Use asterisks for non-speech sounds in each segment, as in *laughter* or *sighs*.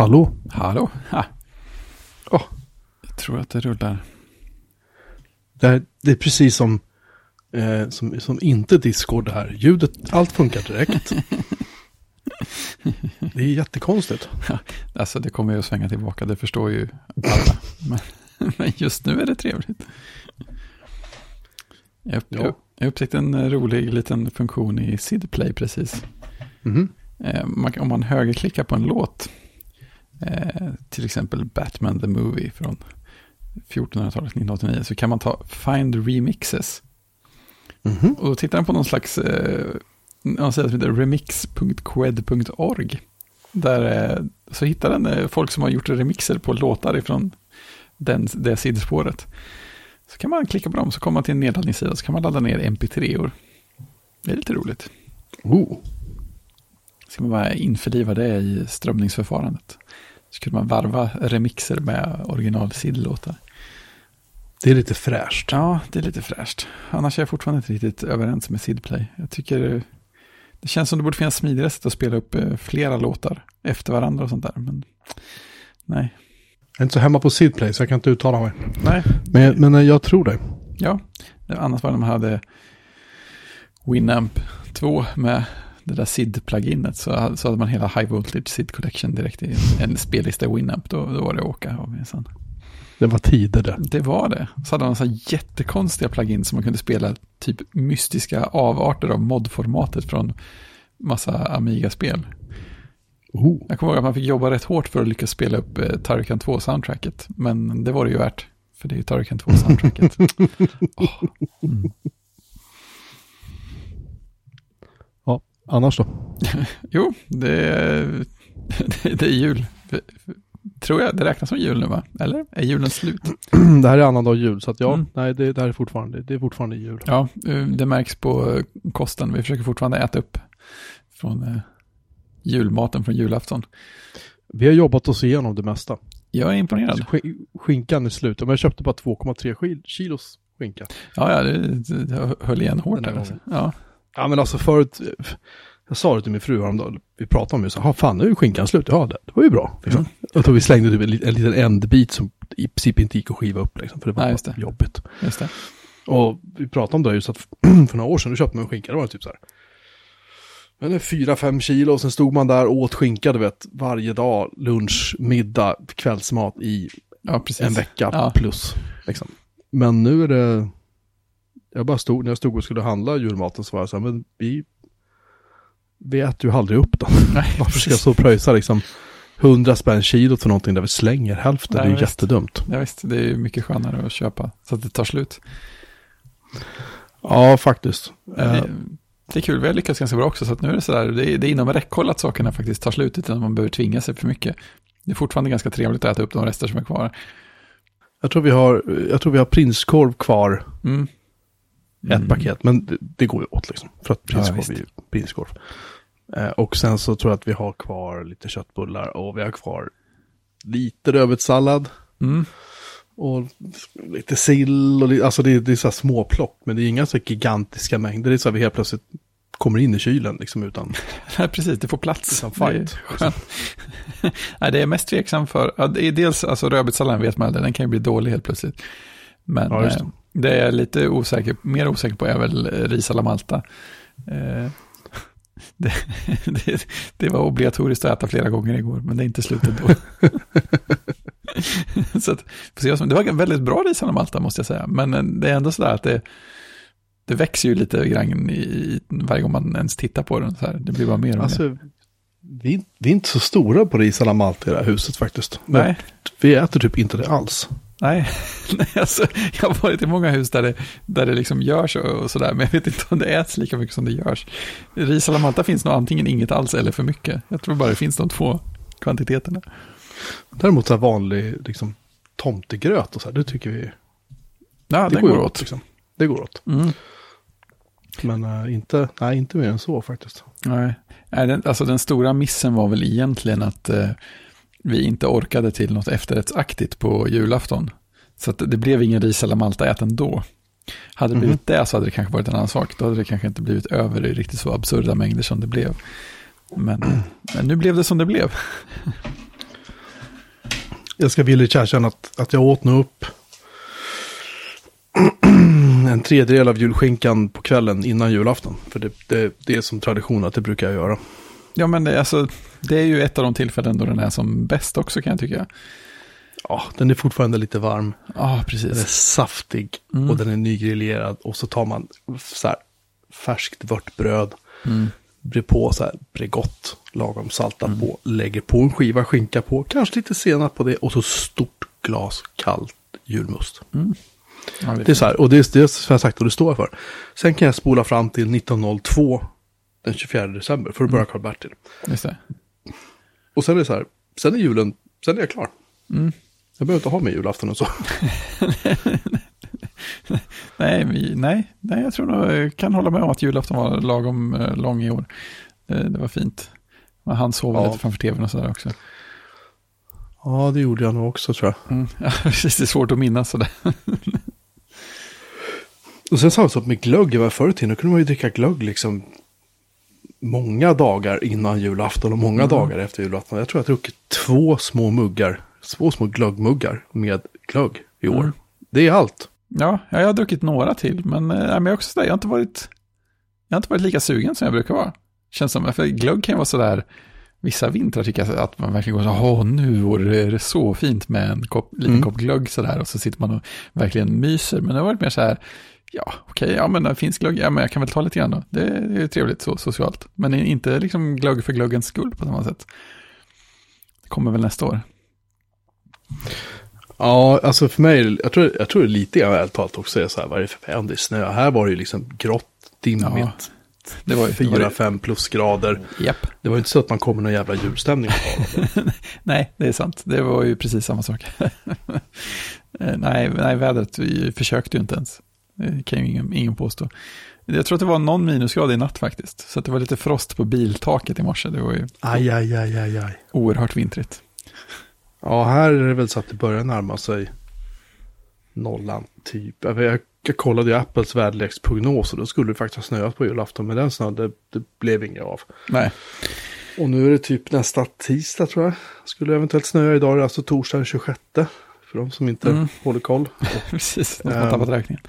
Hallå? Hallå? Ha. Oh. Jag tror att det rullar. Det, här, det är precis som, eh, som, som inte Discord det här. Ljudet, allt funkar direkt. *laughs* det är jättekonstigt. Alltså det kommer ju att svänga tillbaka, det förstår ju alla. Men, *laughs* men just nu är det trevligt. Jag, upp, Ja. jag upptäckte en rolig liten funktion i Sidplay precis. Mhm. Eh, man, om man högerklickar på en låt, eh, till exempel Batman the Movie från 1400-talet, 1989, så kan man ta Find Remixes. Mhm. Och då tittar den på någon slags eh, någon sida som heter remix.qued.org. Där eh, så hittar den eh, folk som har gjort remixer på låtar ifrån den, det sidospåret. Så kan man klicka på dem så kommer man till en nedladdningssida så kan man ladda ner mp3-or. Det är lite roligt. Oh. Ska man bara införliva det i strömningsförfarandet. Så kunde man varva remixer med original sidlåtar. Det är lite fräscht. Ja, det är lite fräscht. Annars är jag fortfarande inte riktigt överens med Sidplay. Jag tycker eh, det känns som det borde finnas smidigare sätt att spela upp eh, flera låtar efter varandra och sånt där. Men nej, Jag är inte så hemma på Sidplay så jag kan inte uttala mig. nej, Men, men eh, jag tror det. ja. Annars var det de hade Winamp 2 med det där SID-pluginet så, så hade man hela High Voltage SID Collection direkt i en spellista i Winamp. Då, då var det åka av minsann. Det var tider det. Det var det. Så hade man så jättekonstiga plugins som man kunde spela typ mystiska avarter av modformatet från massa Amiga-spel. Oh. Jag kommer ihåg att man fick jobba rätt hårt för att lyckas spela upp eh, Turrican 2-soundtracket. Men det var det ju värt. För det är ju Turrican 2-soundtracket. *laughs* Åh, mm. Annars då? *laughs* Jo, det är, *laughs* det är jul. Tror jag, det räknas som jul nu va? Eller? Är julen slut? *clears throat* det här är annandag jul så att ja, Mm. nej det, det här är fortfarande, det är fortfarande jul. Ja, eh, det märks på kosten. Vi försöker fortfarande äta upp från eh, julmaten från julafton. Vi har jobbat oss igenom det mesta. Jag är imponerad. Sk- Skinkan är slut, men jag köpte bara 2,3 skil- kilos skinka. Ja, ja, det, det det höll igen hårt här. Alltså. Ja, Ja men alltså förut, jag sa det till min fru häromdagen, vi pratade om det, så, "Ha, fan nu är skinkan slut, ja det, det var ju bra. Liksom. Mm. Jag tror vi slängde typ en, en liten ändbit som i princip inte gick att skiva upp, liksom, för det var bara det. jobbigt. just det. Och vi pratade om det just att *clears throat* för några år sedan, då köpte man en skinka, det var typ så här. Men det är fyra, fem kilo och sen stod man där och åt skinka, du vet, varje dag, lunch, middag, kvällsmat i Ja, en vecka Ja. plus. Liksom. Men nu är det, jag bara stod, när jag stod och skulle handla julmaten så var jag så här, men vi, vi äter ju aldrig upp den. *laughs* Nej, Varför ska jag så pröjsa liksom 100 spänn kilot för någonting där vi slänger hälften? Nej, det är ju visst. jättedumt. Ja, visst, det är ju mycket skönare att köpa så att det tar slut. Ja, faktiskt. Ja, Eh, det, det är kul, vi har lyckats ganska bra också. Så att nu är det sådär, det är, det är inom räckhåll att sakerna faktiskt tar slut utan att man behöver tvinga sig för mycket. Det är fortfarande ganska trevligt att äta upp de rester som är kvar. jag, tror vi har, jag tror vi har prinskorv kvar, Mm. Ett Mm. paket, men det, det går ju åt liksom. För att Ja, prinskorv visst. är prinskorv. Eh, och sen så tror jag att vi har kvar lite köttbullar och vi har kvar lite rödbetssallad. Mm. Och lite sill och li- alltså det, är- det är så här små plock. Men det är inga så gigantiska mängder. Det är så att vi helt plötsligt kommer in i kylen liksom utan, *laughs* Nej, precis, det får plats. utan Det är fight. skönt. *laughs* Nej, det är mest tveksam för, ja, det är dels, alltså rödbetssalladen vet man, den kan ju bli dålig helt plötsligt. Men Ja, just eh, det. det är jag lite osäker, mer osäker på är väl eh, ris alla Malta. Eh, *laughs* det, det, det var obligatoriskt att äta flera gånger igår, men det är inte slut ändå. *laughs* så att, det var en väldigt bra ris alla Malta måste jag säga, men eh, det är ändå sådär att det, det växer ju lite grann i, varje gång man ens tittar på den. Så här. Det blir bara mer och mer. Alltså, vi, vi är inte så stora på ris alla Malta i det här huset faktiskt. Men Nej. Vi äter typ inte det alls. Nej, *laughs* nej alltså, jag har varit i många hus där det, där det liksom görs och, och sådär, men jag vet inte om det äts lika mycket som det görs. Ris alla Malta finns nog antingen inget alls eller för mycket. Jag tror bara det finns de två kvantiteterna. Däremot så här vanlig liksom, tomtegröt och så här, det tycker vi. Ja, det den går ju åt. Liksom. Det går åt. Mm. Men eh, inte, nej, inte mer än så faktiskt. Nej, nej den, alltså den stora missen var väl egentligen att eh, vi inte orkade till något efterrättsaktigt på julafton. Så det blev ingen ris eller malta ät ändå. Hade det Mhm. blivit det så hade det kanske varit en annan sak. Då hade det kanske inte blivit över i riktigt så absurda mängder som det blev. Men, men nu blev det som det blev. *laughs* jag ska villigt erkänna att, att jag åt nog upp *clears throat* en tredjedel av julskinkan på kvällen innan julafton. För det, det, det är som tradition att det brukar jag göra. Ja, men det, alltså, det är ju ett av de tillfällen då den är som bäst också kan jag tycka. Ja, den är fortfarande lite varm. Ja, Den är precis. saftig Mm. och den är nygrillerad. Och så tar man så här färskt vörtbröd, Mm. brer på så här Bregott, lagom saltat på, lägger på en skiva skinka på, kanske lite senap på det och så stort glas kallt julmust. Ja, Det är så här, och det är det som jag sagt och det står jag för. Sen kan jag spola fram till 1902 den 24 december för att börja Karl-Bertil. Just det. Och sen är det så här, sen är julen, sen är jag klar. Mm. Jag behöver inte ha med julafton och så. *laughs* Nej, nej, nej, jag tror nog jag kan hålla med om att julafton var lagom eh, lång i år. Eh, det var fint. Han sov Ja. lite framför tvn och sådär också. Ja, det gjorde jag nog också tror jag. Mm. *laughs* Ja, precis, det är svårt att minnas sådär. Och sen samma sak med glögg, jag var förr i tiden, då kunde man ju dricka glögg liksom många dagar innan julafton och många dagar efter julafton. Jag tror jag har druckit två små muggar, två små glöggmuggar med glögg i år. Mm. Det är allt. Ja, jag har druckit några till, men, nej, men jag, är också sådär, jag, har inte varit, jag har inte varit lika sugen som jag brukar vara. Känns som, för glögg kan ju vara sådär, vissa vintrar tycker jag att man verkligen går så åh nu vore det så fint med en kopp, liten Mm. kopp glögg sådär, och så sitter man och verkligen myser. Men det har varit mer så här, ja okej, ja men det finns glögg, ja men jag kan väl ta lite grann då. Det, det är trevligt så socialt. Men inte liksom glögg för glöggens skull på samma sätt. Det kommer väl nästa år. Ja, alltså för mig, jag tror, jag tror det lite grann ärligt talat också är så här, vad är det för väder? Det är snö. Här var det ju liksom grått, dimmigt, Ja, det var ju, det ju- 4-5 plusgrader. Japp. Det var ju inte så att man kom med någon jävla julstämning. *laughs* Nej, det är sant. Det var ju precis samma sak. *laughs* Eh, nej, nej, vädret vi försökte ju inte ens. Det kan ju ingen, ingen påstå. Jag tror att det var någon minusgrad i natt faktiskt. Så att det var lite frost på biltaket i morse. Det var ju aj, aj, aj, aj, aj. oerhört vintrigt. Ja, här är det väl så att det börjar närma sig nollan typ. Jag, kollade ju Apples väderleksprognos och då skulle det faktiskt ha snöat på julafton. Men den snön, det, det blev inget av. Nej, Och nu är det typ nästa tisdag tror jag. Skulle eventuellt snöa idag, det är alltså torsdag den 26. För de som inte Mm. håller koll. *laughs* precis. De har Ehm. tappat räkningen.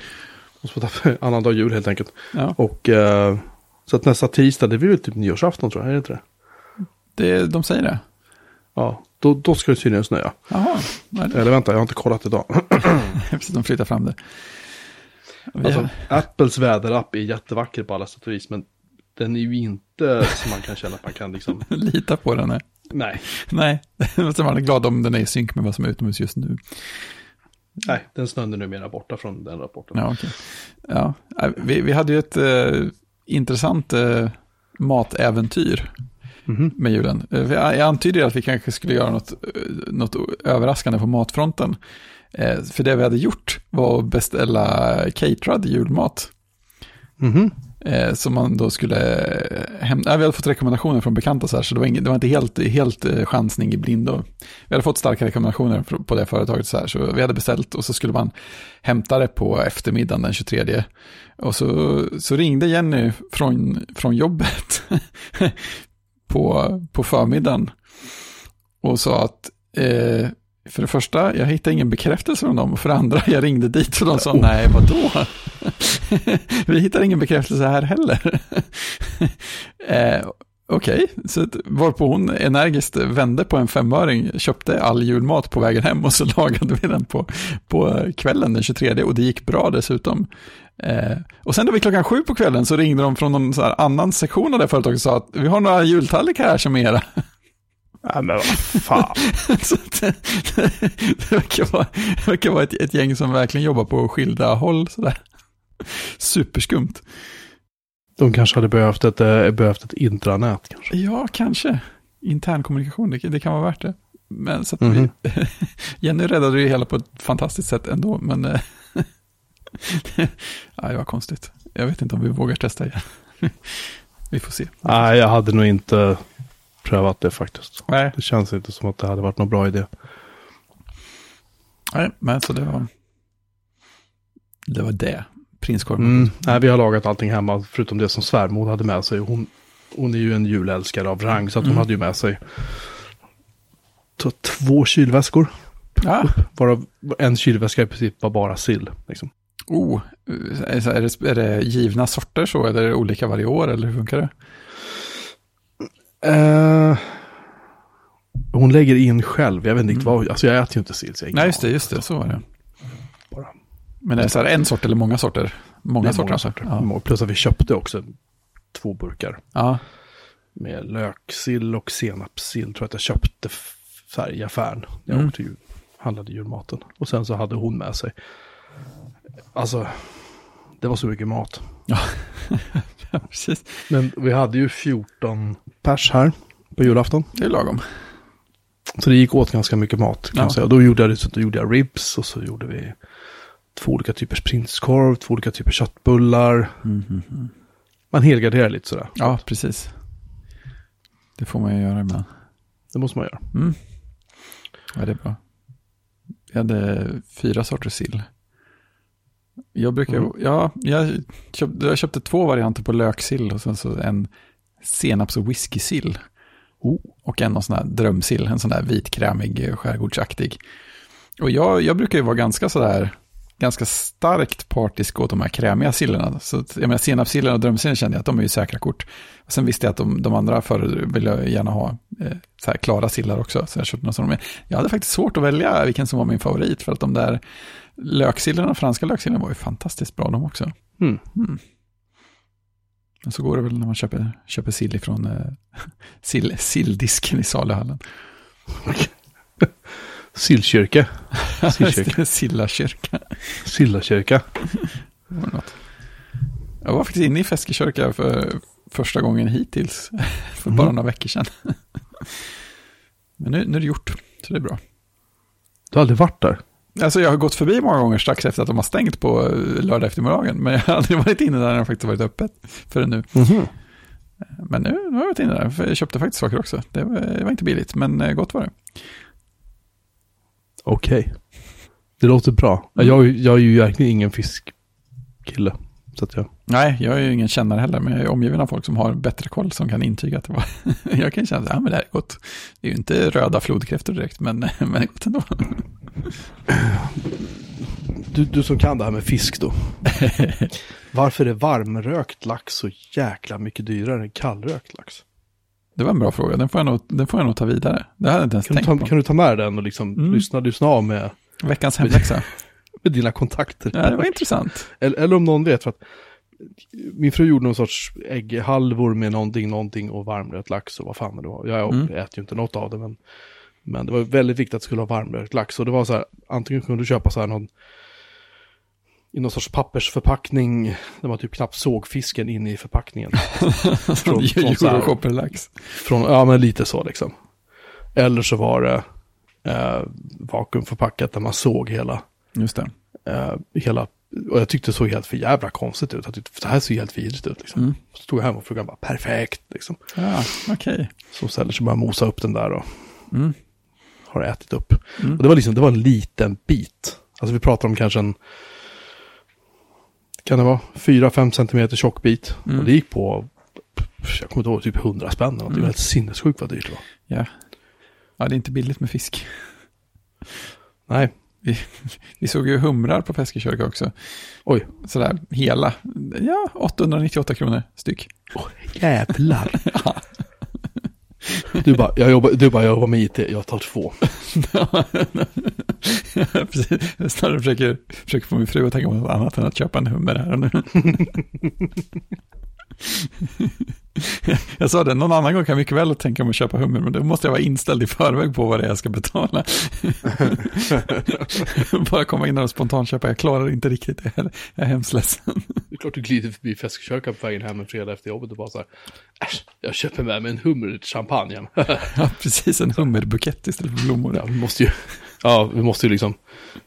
Och så får ta annan dag jul helt enkelt. Ja, Och eh, så att nästa tisdag, det blir väl typ nyårsafton tror jag, är det inte det? det, de säger det. Ja, då, då ska det tydligen snöa. Jaha, Eller vänta, jag har inte kollat idag. *clears throat* precis, de flyttar fram det. Alltså, har, Apples väderapp är jättevacker på alla sätt och vis, men den är ju inte så man kan känna att man kan liksom... *laughs* lita på den. Nej, Nej, nej. *laughs* Så man är glad om den är i synk med vad som är utomhus just nu. Nej, den snön är numera borta från den rapporten. Ja, okej. Ja, äh, vi, vi hade ju ett eh, intressant eh, matäventyr Mhm. med julen. Jag, jag antydde att vi kanske skulle göra något, något överraskande på matfronten. Eh, för det vi hade gjort var att beställa caterad julmat. Mhm. Eh, som man då skulle eh, hämta. Vi hade fått rekommendationer från bekanta så här, så det var, ingen, det var inte helt, helt eh, chansning i blindo. Vi hade fått starka rekommendationer på det företaget så här, så vi hade beställt och så skulle man hämta det på eftermiddagen den 23. Och så, så ringde Jenny från, från jobbet *laughs* på, på förmiddagen och sa att eh, för det första, jag hittade ingen bekräftelse från dem. För det andra, jag ringde dit och de sa, nej, vadå? *laughs* Vi hittar ingen bekräftelse här heller. *laughs* eh, Okej, så att- varpå hon energiskt vände på en femöring, köpte all julmat på vägen hem och så *laughs* lagade vi den på, på kvällen den 23 och det gick bra dessutom. Eh, och sen då vid klockan sju på kvällen så ringde de från någon så här annan sektion av det företaget och sa att vi har några jultallrikar här som är era. Ja, men vad fan. *laughs* *laughs* Det verkar vara, det verkar vara ett, ett gäng som verkligen jobbar på skilda håll. Sådär. Superskumt. De kanske hade behövt ett, eh, behövt ett intranät kanske. Ja, kanske. Intern kommunikation, det, det kan vara värt det. Men så att Mhm. vi, *laughs* Jenny räddade ju hela på ett fantastiskt sätt ändå, men ja, det var konstigt. Jag vet inte om vi vågar testa igen. vi får se. Nej, jag hade nog inte prövat det faktiskt. Nej, Det känns inte som att det hade varit någon bra idé. nej men så det var det. Var det. Prinskorven. Mm. Nej, vi har lagat allting hemma, förutom det som svärmor hade med sig. Hon, hon är ju en julälskare av rang, så att hon Mm. hade ju med sig två kylväskor. Ja. Varav en kylväska i princip var bara sill. Liksom. Oh, är det, är det givna sorter så? Eller är det olika varje år? Eller hur funkar det? Eh, hon lägger in själv, jag vet inte riktigt vad, alltså jag äter ju inte sill. Nej, just det, just det, så var det. Bara. Men är det så här en sort eller många sorter? Många är sorter många sorter. Ja. Plus att vi köpte också två burkar ja. med löksill och senapssill. Tror jag att jag köpte i affären. Jag Mm. åkte ju, handlade julmaten. Och sen så hade hon med sig. Alltså, det var så mycket mat. ja, *laughs* precis. Men vi hade ju 14 pers här på julafton. Det är lagom. Så det gick åt ganska mycket mat kan Ja. jag säga. Då gjorde jag, så då gjorde jag ribs och så gjorde vi två olika typer prinskorv, två olika typer köttbullar. Mm, mm, mm. Man helgarderar lite sådär. Ja, precis. Det får man ju göra ibland. Det måste man göra. Mm. Ja, det är bra. Jag hade fyra sorters sill. Jag brukar, Mm. ja, jag köpte, jag köpte två varianter på löksill och sen så en senaps och whiskysill. Oh. Och en sån här drömsill, en sån där vitkrämig eh, skärgårdsaktig. Och jag, jag brukar ju vara ganska sådär, ganska starkt partisk åt de här krämiga sillerna. Så att, jag menar senapssillen och drömsillen kände jag att de är ju säkra kort. Och sen visste jag att de, de andra förr vill jag gärna ha eh, så här klara sillar också. Så jag köpte några sådana. Men jag hade faktiskt svårt att välja vilken som var min favorit. För att de där löksillerna, franska löksillerna var ju fantastiskt bra de också. Mm. Mm. Men så går det väl när man köper, köper sill ifrån eh, *laughs* sill, silldisken i saluhallen. *laughs* Sillkyrka. *laughs* Sillkyrka. Sillakyrka. Sillakyrka. Jag var faktiskt inne i Feskekyrka för första gången hittills. För bara Mhm. några veckor sedan. Men nu, nu är det gjort, så det är bra. Du har aldrig varit där? Alltså jag har gått förbi många gånger strax efter att de har stängt på eh, lördag eftermiddagen. Men jag *laughs* har aldrig varit inne där när de faktiskt varit öppet förrän nu. Mhm. Men nu, nu har jag varit inne där, för jag köpte faktiskt saker också. Det var, det var inte billigt, men eh, gott var det. Okej. Det låter bra. Mm. Jag, jag är ju verkligen ingen fiskkille. Så jag... Nej, jag är ju ingen kännare heller, men jag är omgiven av folk som har bättre koll som kan intyga att det var... *laughs* jag kan känna att ja, men det här är gott. Det är ju inte röda flodkräftor direkt, men, *laughs* men det är gott ändå. Du, du som kan det här med fisk då. *laughs* Varför är varmrökt lax så jäkla mycket dyrare än kallrökt lax? Det var en bra fråga, den får jag nog, den får jag nog ta vidare. Det hade jag inte ens Kan tänkt ta, på. kan du ta med den och liksom Mm. lyssna, lyssna av med, Veckans hemläxa. Med dina kontakter? Ja, det var intressant. *laughs* Eller, eller om någon vet, för att min fru gjorde någon sorts ägghalvor med någonting, någonting och varmrökt lax och vad fan det var. Jag Mm. äter ju inte något av det, men, men det var väldigt viktigt att det skulle ha varmrökt lax. Och det var så här, antingen kunde du köpa så här någon, i någon sorts pappersförpackning, där man typ knappt såg fisken inne i förpackningen. *laughs* Från- från Euroshopper-lax. Från, ja men lite så liksom. Eller så var det eh, vakuumförpackat där man såg hela, Just det. eh, hela, och jag tyckte det såg helt för jävla konstigt ut. Jag tyckte, det här ser helt vidrigt ut liksom. Mm. Så stod jag hem och frugan bara perfekt liksom. Ja, okej. Så ställer sig bara mosa upp den där och Mm. har ätit upp. Mm. Och det var liksom, det var en liten bit. Alltså vi pratar om kanske en, kan det vara, 4-5 centimeter tjock bit. Mm. Och det gick på, jag kommer inte ihåg, typ 100 spänn eller. Det Mm. var helt sinnessjukt vad dyrt det var. Ja. ja, det är inte billigt med fisk. Nej, Vi såg ju humrar på Feskekyrka också. oj. Sådär hela. Ja, 898 kronor styck. Åh, jävlar. *laughs* Du bara, jag jobbar, du bara, jag jobbar med IT, jag tar två. *laughs* Precis. Jag snarare försöker, försöker få min fru att tänka på något annat än att köpa en hummer här och nu. *laughs* *laughs* Jag sa det, någon annan gång kan jag mycket väl tänka mig att köpa hummer, men då måste jag vara inställd i förväg på vad det är jag ska betala. *laughs* Bara komma in och spontant köpa, jag klarar inte riktigt det här. Jag är hemskt ledsen. Det är klart du glider förbi Feskekyrkan på vägen hem en fredag efter jobbet och bara så här, äsch, jag köper med mig en hummer och champagne. *laughs* Ja, precis, en hummerbukett istället för blommor. ja, vi måste ju, ja, vi måste ju liksom,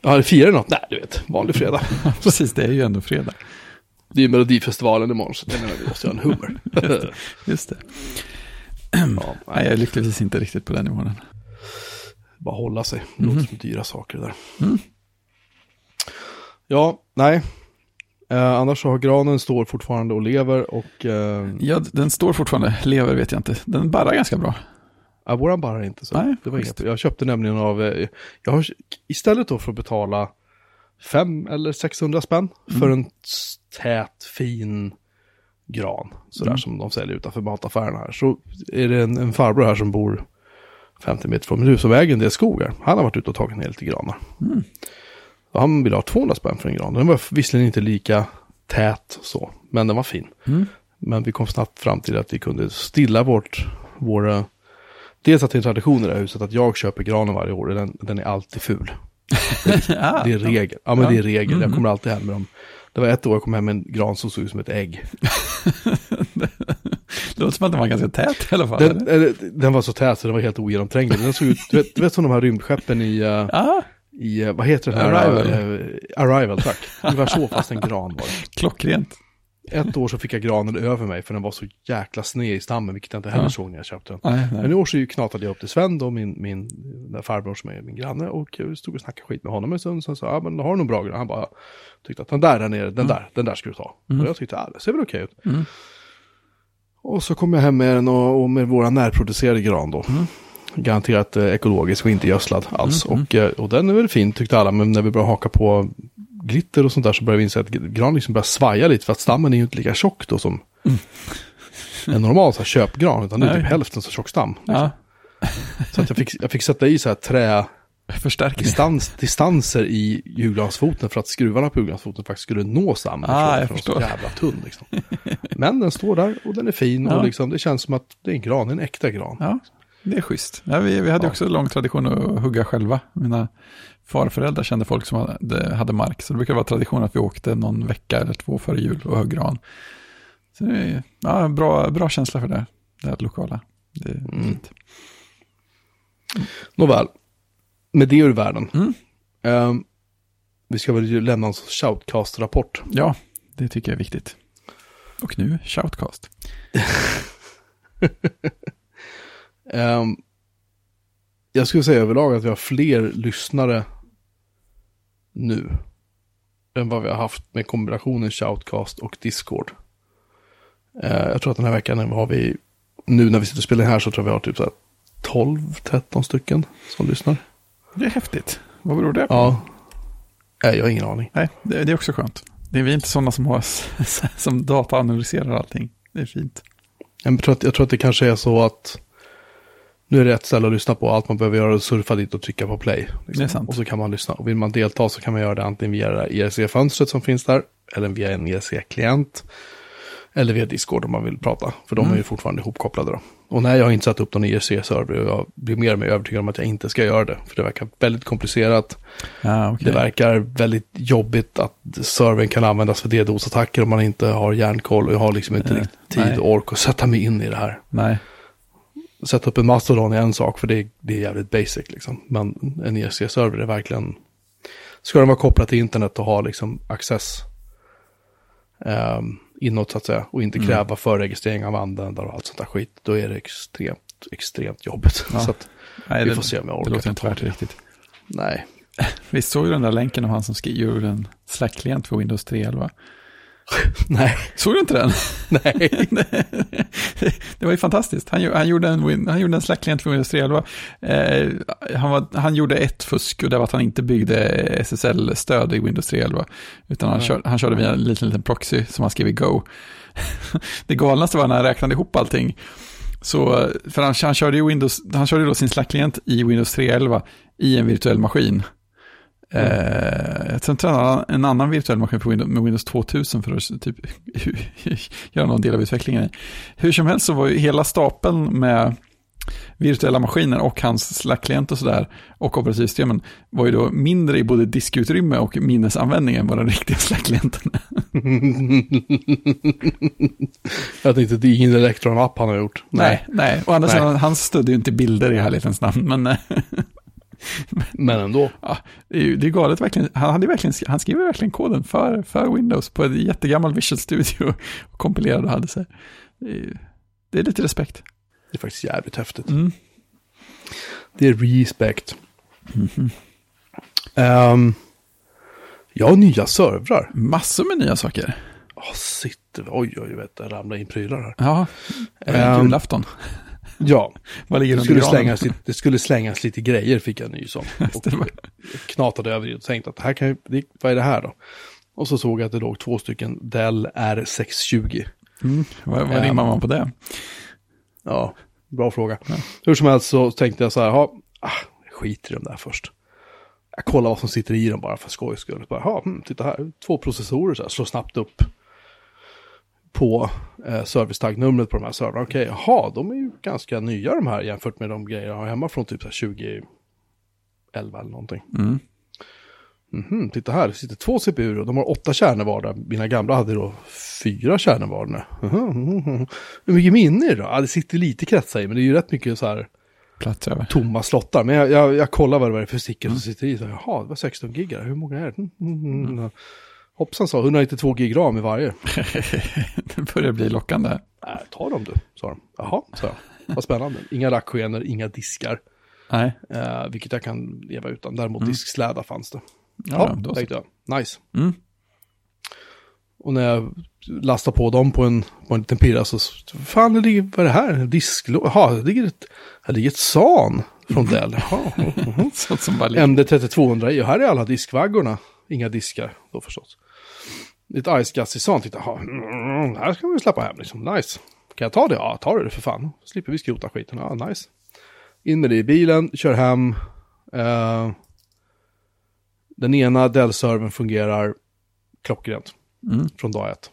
ja, firar något? Nej, du vet, vanlig fredag. Precis, det är ju ändå fredag. Det är Melodifestivalen imorgon, så vi måste ju ha en hummer. *laughs* Just det. *clears throat* ja, Nej, jag är lyckligtvis inte riktigt på den nivån. än. bara hålla sig. Det låter Mhm. som dyra saker det där. Mm. Ja, nej. Eh, annars så har granen står fortfarande och lever och eh, Ja, den står fortfarande, lever vet jag inte. Den barrar ganska bra. Ja, våran barrar inte så. Nej, det var inget. Jag köpte nämligen av, eh, jag har, istället då för att betala 5 eller 600 spänn för en tät, fin gran, sådär Mm. som de säljer utanför mataffären här, så är det en, en farbror här som bor 50 meter från mitt hus och väger en del skogar. Han har varit ute och tagit ner lite granar. Mm. Han ville ha 200 spänn för en gran. Den var visserligen inte lika tät så, men den var fin. Mm. Men vi kom snabbt fram till att vi kunde stilla vårt, våra... Dels att det är en tradition i det här huset att jag köper granen varje år den, den är alltid ful. Ja, Det är regel. Ja, men Ja. det är regel. Jag Mm. kommer alltid hem med dem. Det var ett år jag kom hem med en gran som såg ut som ett ägg. *laughs* Det låter som att den var ganska tät i alla fall. Den, eller? den var så tät så den var helt ogenomtränglig. Den såg ut, du vet, du vet som de här rymdskeppen i, uh, i uh, vad heter här? Arrival. Uh, Arrival, tack. Ungefär så fast en gran var det. *laughs* klockrent. Ett år så fick jag granen över mig för den var så jäkla sned i stammen, vilket jag inte heller Ja. såg när jag köpte den. Nej, Men nej. i år så knatade jag upp till Sven då, min, min farbror som är min granne och jag stod och snackade skit med honom en stund. Sen sa jag, ja men har du någon bra gran? Han bara, tyckte att den där där nere, den där, den där ska du ta. Och jag tyckte, ja det ser väl okej ut. Mm. Och så kom jag hem med den och, och med våra närproducerade gran då. Garanterat eh, ekologisk och inte gödslad alls. Och, eh, och den är väl fin tyckte alla, men när vi började haka på glitter och sånt där så började vi inse att gran liksom börjar svaja lite för att stammen är ju inte lika tjock då som en normal så här, köpgran, utan det är typ hälften så tjock stam. Ja, Så att jag fick, jag fick sätta i så här trä, distans, distanser i julgransfoten för att skruvarna på julgransfoten faktiskt skulle nå stammen. Ah, jag förstår. så jävla tunn liksom. Men den står där och den är fin Ja. och liksom, det känns som att det är en gran, en äkta gran. Ja, det är schysst. Ja, vi, vi hade Ja. också lång tradition att hugga själva. Mina farföräldrar kände folk som hade, hade mark. Så det brukade vara tradition att vi åkte någon vecka eller två före jul och högg gran. Så det är ja, bra, bra känsla för det, det här lokala. Det är Mm. fint. Nåväl, med det ur världen. Mm. Ehm, vi ska väl lämna en shoutcast-rapport. Ja, det tycker jag är viktigt. Och nu, shoutcast. *laughs* Ehm, jag skulle säga överlag att vi har fler lyssnare nu än vad vi har haft med kombinationen shoutcast och discord. Eh, jag tror att den här veckan har vi, nu när vi sitter och spelar här så tror jag vi har typ så här 12-13 stycken som lyssnar. Det är häftigt. Vad beror det på? Ja. Nej, jag har ingen aning. Nej, det, det är också skönt. Det är vi inte sådana som, har, *laughs* som dataanalyserar allting. Det är fint. Jag tror, att, jag tror att det kanske är så att nu är det ett ställe att lyssna på. Allt man behöver göra är att surfa dit och trycka på play. liksom. Och så kan man lyssna. Och vill man delta så kan man göra det antingen via det IRC-fönstret som finns där. Eller via en IRC-klient. Eller via Discord om man vill prata. För de är ju fortfarande ihopkopplade då. Och nej, jag har inte satt upp någon IRC-server. och Jag blir mer och mer övertygad om att jag inte ska göra det. För det verkar väldigt komplicerat. Ja, okej. Det verkar väldigt jobbigt att servern kan användas för DDoS-attacker om man inte har järnkoll. Och jag har liksom inte Eh, riktigt tid nej. och ork att sätta mig in i det här. Nej, Sätta upp en mastodon är en sak för det är, det är jävligt basic liksom. Men en ERC-server är verkligen... Ska den vara kopplad till internet och ha liksom access um, inåt så att säga. Och inte Mm. kräva förregistrering av användare och allt sånt där skit. Då är det extremt, extremt jobbigt. Ja. Så att Nej vi det, får se om jag det orkar låter ta inte värt det det. riktigt. Nej. *laughs* Visst såg du den där länken av han som gjorde en Slack-klient för Windows 3.11? *laughs* Nej. Såg du inte den? *laughs* Nej. *laughs* det var ju fantastiskt. Han, han gjorde en, Win- han gjorde en Slack-klient för Windows 3.11. Eh, han, var, han gjorde ett fusk och det var att han inte byggde SSL-stöd i Windows 3.11. Utan han, Ja. kör, han körde via en liten, liten proxy som han skrev i Go. det galnaste var när han räknade ihop allting. Så, för han, han körde ju Windows, han körde då sin Slack-klient i Windows 3.11 i en virtuell maskin. Eh, jag tror han en annan virtuell maskin för Windows, med Windows 2000 för att typ, *laughs* göra någon del av utvecklingen i. Hur som helst så var ju hela stapeln med virtuella maskiner och hans Slack-klient och sådär och operativsystemen var ju då mindre i både diskutrymme och minnesanvändning än vad den riktiga Slack-klienten *laughs* jag tänkte det är ingen Electron-app han har gjort. Nej, nej. Och andra Nej. sidan, han stödde ju inte bilder i härlighetens namn, men eh, Men ändå. Ja, det är ju det är galet verkligen. Han, hade verkligen, han skrev ju verkligen koden för, för Windows på ett jättegammal Visual Studio *laughs* och kompilerade och hade sig. Det är, det är lite respekt. Det är faktiskt jävligt häftigt. Mm. Det är respect. Mhm. Ehm, jag har nya servrar. Massor med nya saker. Åh, sitter vi. Oj, oj, vet, det ramlar in prylar här. Ja, Ehm, julafton. Ja, Vad ligger det skulle, granen? slängas, lite- det skulle slängas lite grejer fick jag nys *laughs* om. Och knatade över det och tänkte att det här kan ju, det, vad är det här då? Och så såg jag att det låg två stycken Dell R620. Mm. Vad, vad Ja. rimmar man på det? Ja, bra fråga. Hur som helst så tänkte jag så här, ha, ah, skit i dem där först. Jag kollar vad som sitter i dem bara för skojs skull. Bara, ha, hmm, titta här, två processorer så här, slår snabbt upp på eh, servicetaggnumret på de här servrarna. Okej, jaha, de är ju ganska nya de här jämfört med de grejer jag har hemma från typ så här 2011 eller någonting. Mm. Mhm, titta här, det sitter två CPU och de har åtta kärnor vardera. Mina gamla hade då fyra kärnor vardera. Mhm, mhm. Hur mycket minne är det då? Ja, det sitter lite kretsar i, men det är ju rätt mycket så här Plats över. tomma slottar. Men jag, jag, jag kollar vad det är för stickor som sitter i. Så, Jaha, det var 16 gig där. Hur många är det? Mm, mm, mm. Hoppsan sa, 192 gig ram i varje. *laughs* det börjar bli lockande. Nej, ta dem du, sa de. Jaha, sa jag. Vad spännande. Inga rackskenor, inga diskar. Nej, Eh, vilket jag kan leva utan. Däremot disksläda fanns det. ja, Ja, tänkte jag. Nice. Mm. Och när jag lastar på dem på en, på en liten pirra så, fan det ligger, vad är det här? En Disklå? Jaha, det ligger ett, här ligger ett SAN från Dell. *laughs* *laughs* Mhm. Sånt som bara ligger. MD3200 i och här är alla diskvaggorna. Inga diskar då förstås. Ett Ice i SAN, titta, jaha, mm, här ska vi släppa hem liksom, nice. Kan jag ta det? Ja, ta det för fan. Slipper vi skrota skiten, ja, nice. In med det i bilen, kör hem. Eh, den ena Dell-servern fungerar klockrent Mm. från dag ett.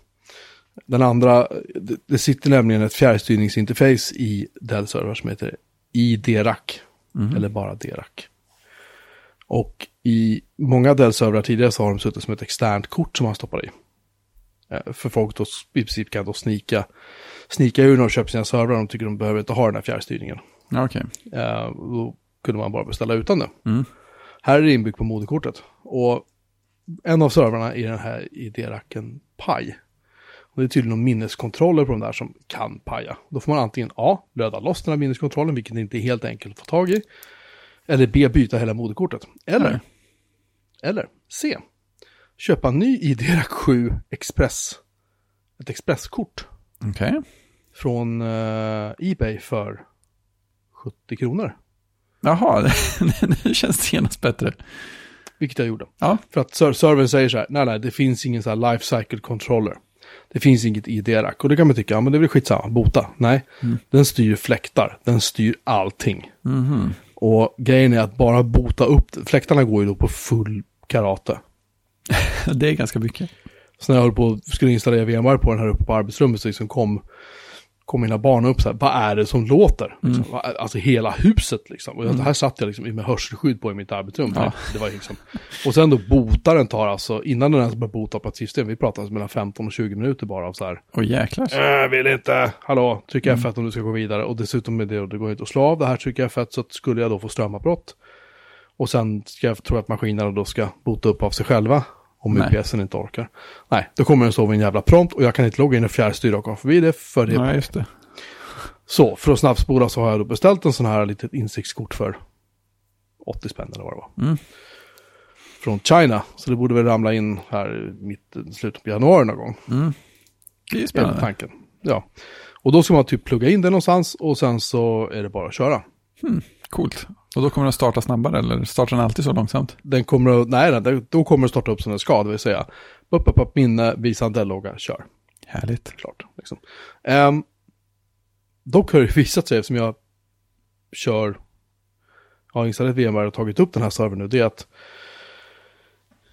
Den andra, det, det sitter nämligen ett fjärrstyrningsinterface i Dell-server som heter IDRAC. Mhm. Eller bara DRAC. Och i många Dell-servrar tidigare så har de suttit som ett externt kort som man stoppar i. Eh, För folk då i princip kan då snika, snika ur när de köper sina servrar. De tycker de behöver inte ha den här fjärrstyrningen. Okej. Eh, Då kunde man bara beställa utan det. Mm. Här är det inbyggt på moderkortet. Och en av servrarna i den här ID-racken paj. Och det är tydligen någon minneskontroller på de där som kan paja. Då får man antingen A. Löda loss den här minneskontrollen, vilket inte är helt enkelt att få tag i. Eller B. Byta hela moderkortet. Eller, Nej. eller C. Köpa en ny ID-rack 7 Express. Ett expresskort Okej. från eh, Ebay för 70 kronor. Jaha, *laughs* nu känns det genast bättre. Vilket jag gjorde. Ja, För att ser- servern säger så här, nej nej, det finns ingen så här life cycle controller. Det finns inget ID-rack. Och det kan man tycka, ja men det är väl skitsamma, bota. Nej, den styr fläktar, den styr allting. Mhm. Och grejen är att bara bota upp, fläktarna går ju då på full karate. *laughs* det är ganska mycket. Så när jag höll på skulle installera VMware på den här uppe på arbetsrummet så liksom kom, kom mina barn upp så här, vad är det som låter? Liksom, vad är- Alltså hela huset liksom. Och här satt jag liksom med hörselskydd på i mitt arbetsrum. Ja. Det var liksom. Och sen då botaren tar alltså, innan den ens börjar bota på ett system, vi pratar alltså mellan 15 och 20 minuter bara av så här. Och jäklar. Jag vill inte, hallå, tryck F1 om du ska gå vidare. Och dessutom med det, det går inte att slå av det här, tryck F1 så att skulle jag då få strömavbrott. Och sen ska jag tro att maskinerna då ska bota upp av sig själva. Om Nej. UPSen inte orkar. Nej, då kommer den stå vid en jävla prompt och jag kan inte logga in och fjärrstyra och komma förbi det för det. Ja, just det. Så, för att snabbspola så har jag då beställt en sån här litet insiktskort för 80 spänn eller vad det var. Mm. Från China, så det borde väl ramla in här mitt, slutet på januari någon gång. Mm. Det är spännande. tanken. Ja. Och då ska man typ plugga in det någonstans och sen så är det bara att köra. Coolt. Och då kommer den starta snabbare eller startar den alltid så långsamt? Den kommer att, nej, nej, då kommer den starta upp som den ska, det vill säga upp, upp, upp, minne, visa en Dell-logga, kör. Härligt. Klart. Liksom. Ehm, dock har det *laughs* visat sig, eftersom jag kör, har installerat VMware och tagit upp den här servern nu, det är att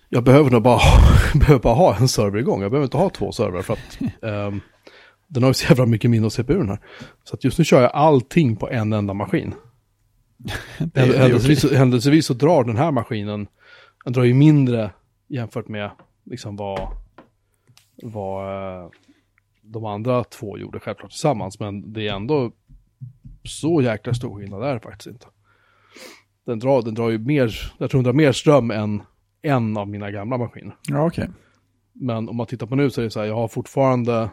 jag behöver nog bara, *laughs* behöver bara ha en server igång. Jag behöver inte ha två servrar för att *laughs* ehm, den har ju så jävla mycket minne och CPU den här. Så att just nu kör jag allting på en enda maskin. *laughs* Det är, det Händelsevis, så- händelsevis drar den här maskinen, den drar ju mindre jämfört med liksom vad, vad eh, de andra två gjorde självklart tillsammans. Men det är ändå så jäkla stor skillnad är det faktiskt inte. Den drar, den drar ju mer, jag tror den drar mer ström än en av mina gamla maskiner. Ja, okej. Men om man tittar på nu så är det så här, jag har fortfarande...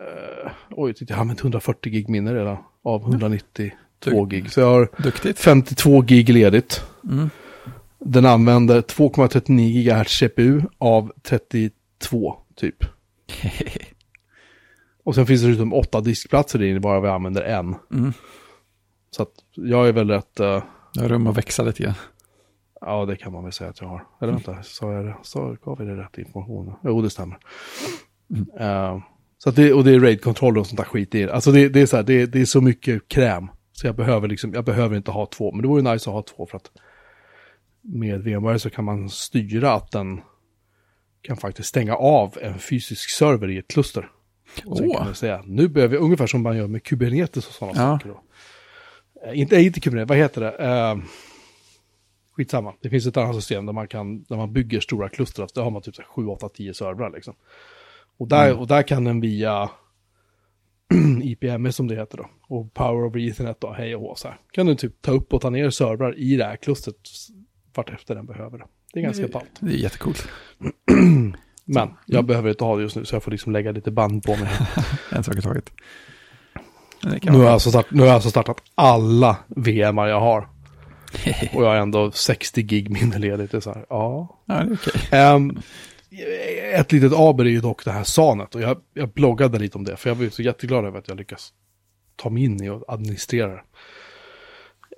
Eh, oj, jag har använt 140 gig minne redan av 192 gig. Så jag har Duktigt. 52 gig ledigt. Mm. Den använder 2,39 GHz CPU av 32 typ. *laughs* Och sen finns det dessutom åtta diskplatser i bara vi använder en. Mm. Så att jag är väl rätt, uh, Det har rum att växa lite grann. ja det kan man väl säga att jag har. Eller vänta, sa jag det? Så gav vi det rätt information? Jo, det stämmer. Eh, så det, och det är raid-kontroller och sånt där skit i det. Alltså det, det är så här, det, det är så mycket kräm. Så jag behöver liksom, jag behöver inte ha två. Men det vore nice att ha två för att med VMware så kan man styra att den kan faktiskt stänga av en fysisk server i ett kluster. Och sen kan man säga, nu behöver vi, ungefär som man gör med Kubernetes och sådana Ja. saker. Då. Eh, inte, eh, inte Kubernetes, vad heter det? Eh, skitsamma, det finns ett annat system där man, kan, där man bygger stora kluster. Där har man typ så här 7, 8, 10 servrar liksom. Och där, och där kan den via *clears throat* IPMS som det heter då, och Power over Ethernet och hej och hå så här. Kan den typ ta upp och ta ner servrar i det här klustret vart efter den behöver det. Det är ganska ballt. Det är jättecoolt. *clears throat* Men jag behöver inte ha det just nu så jag får liksom lägga lite band på mig. *laughs* En sak i taget. Nu, har alltså start, nu har jag alltså startat alla VMar jag har. *laughs* Och jag har ändå 60 gig minne ledigt. Det är så här, ja. Ja, det är okej. Ehm, ett litet aber är ju dock det här SANet. Och jag, jag bloggade lite om det. För jag var ju så jätteglad över att jag lyckas ta mig in i och administrera det.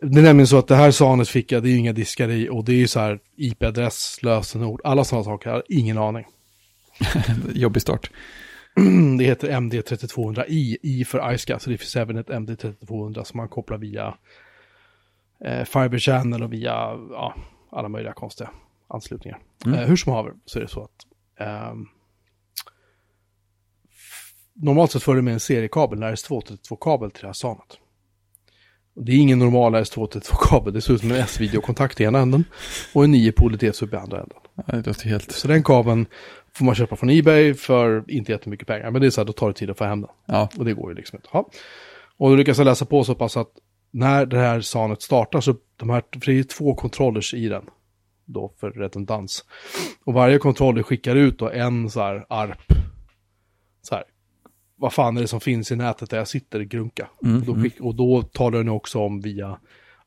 Det är nämligen så att det här SANet fick jag, det är ju inga diskar i. Och det är ju så här IP-adress, lösenord, alla sådana saker. Jag har ingen aning. *laughs* Jobbig start. *clears throat* Det heter MD3200i, I för ISCA, så det finns även ett MD3200 som man kopplar via eh, Fiber Channel och via ja, alla möjliga konstiga anslutningar. Mm. Eh, hur som haver så är det så att f- normalt sett följer med en seriekabel, en RS232-kabel till det här SANet. Det är ingen normal RS232-kabel, det ser ut som en S-videokontakt i ena änden och en 9 polig TSUB i andra änden. Ja, det låter helt... Så den kabeln får man köpa från Ebay för inte jättemycket pengar. Men det är så här, då tar det tid att få hem den. Ja, Och det går ju liksom inte. Ja. Och då lyckas jag läsa på så pass att när det här SANet startar så de här, för det är två controllers i den. Då för redundans. Och varje controller skickar ut då en så här ARP. Så här. Vad fan är det som finns i nätet där jag sitter grunka? Mm, och, då skick, och då talar den också om via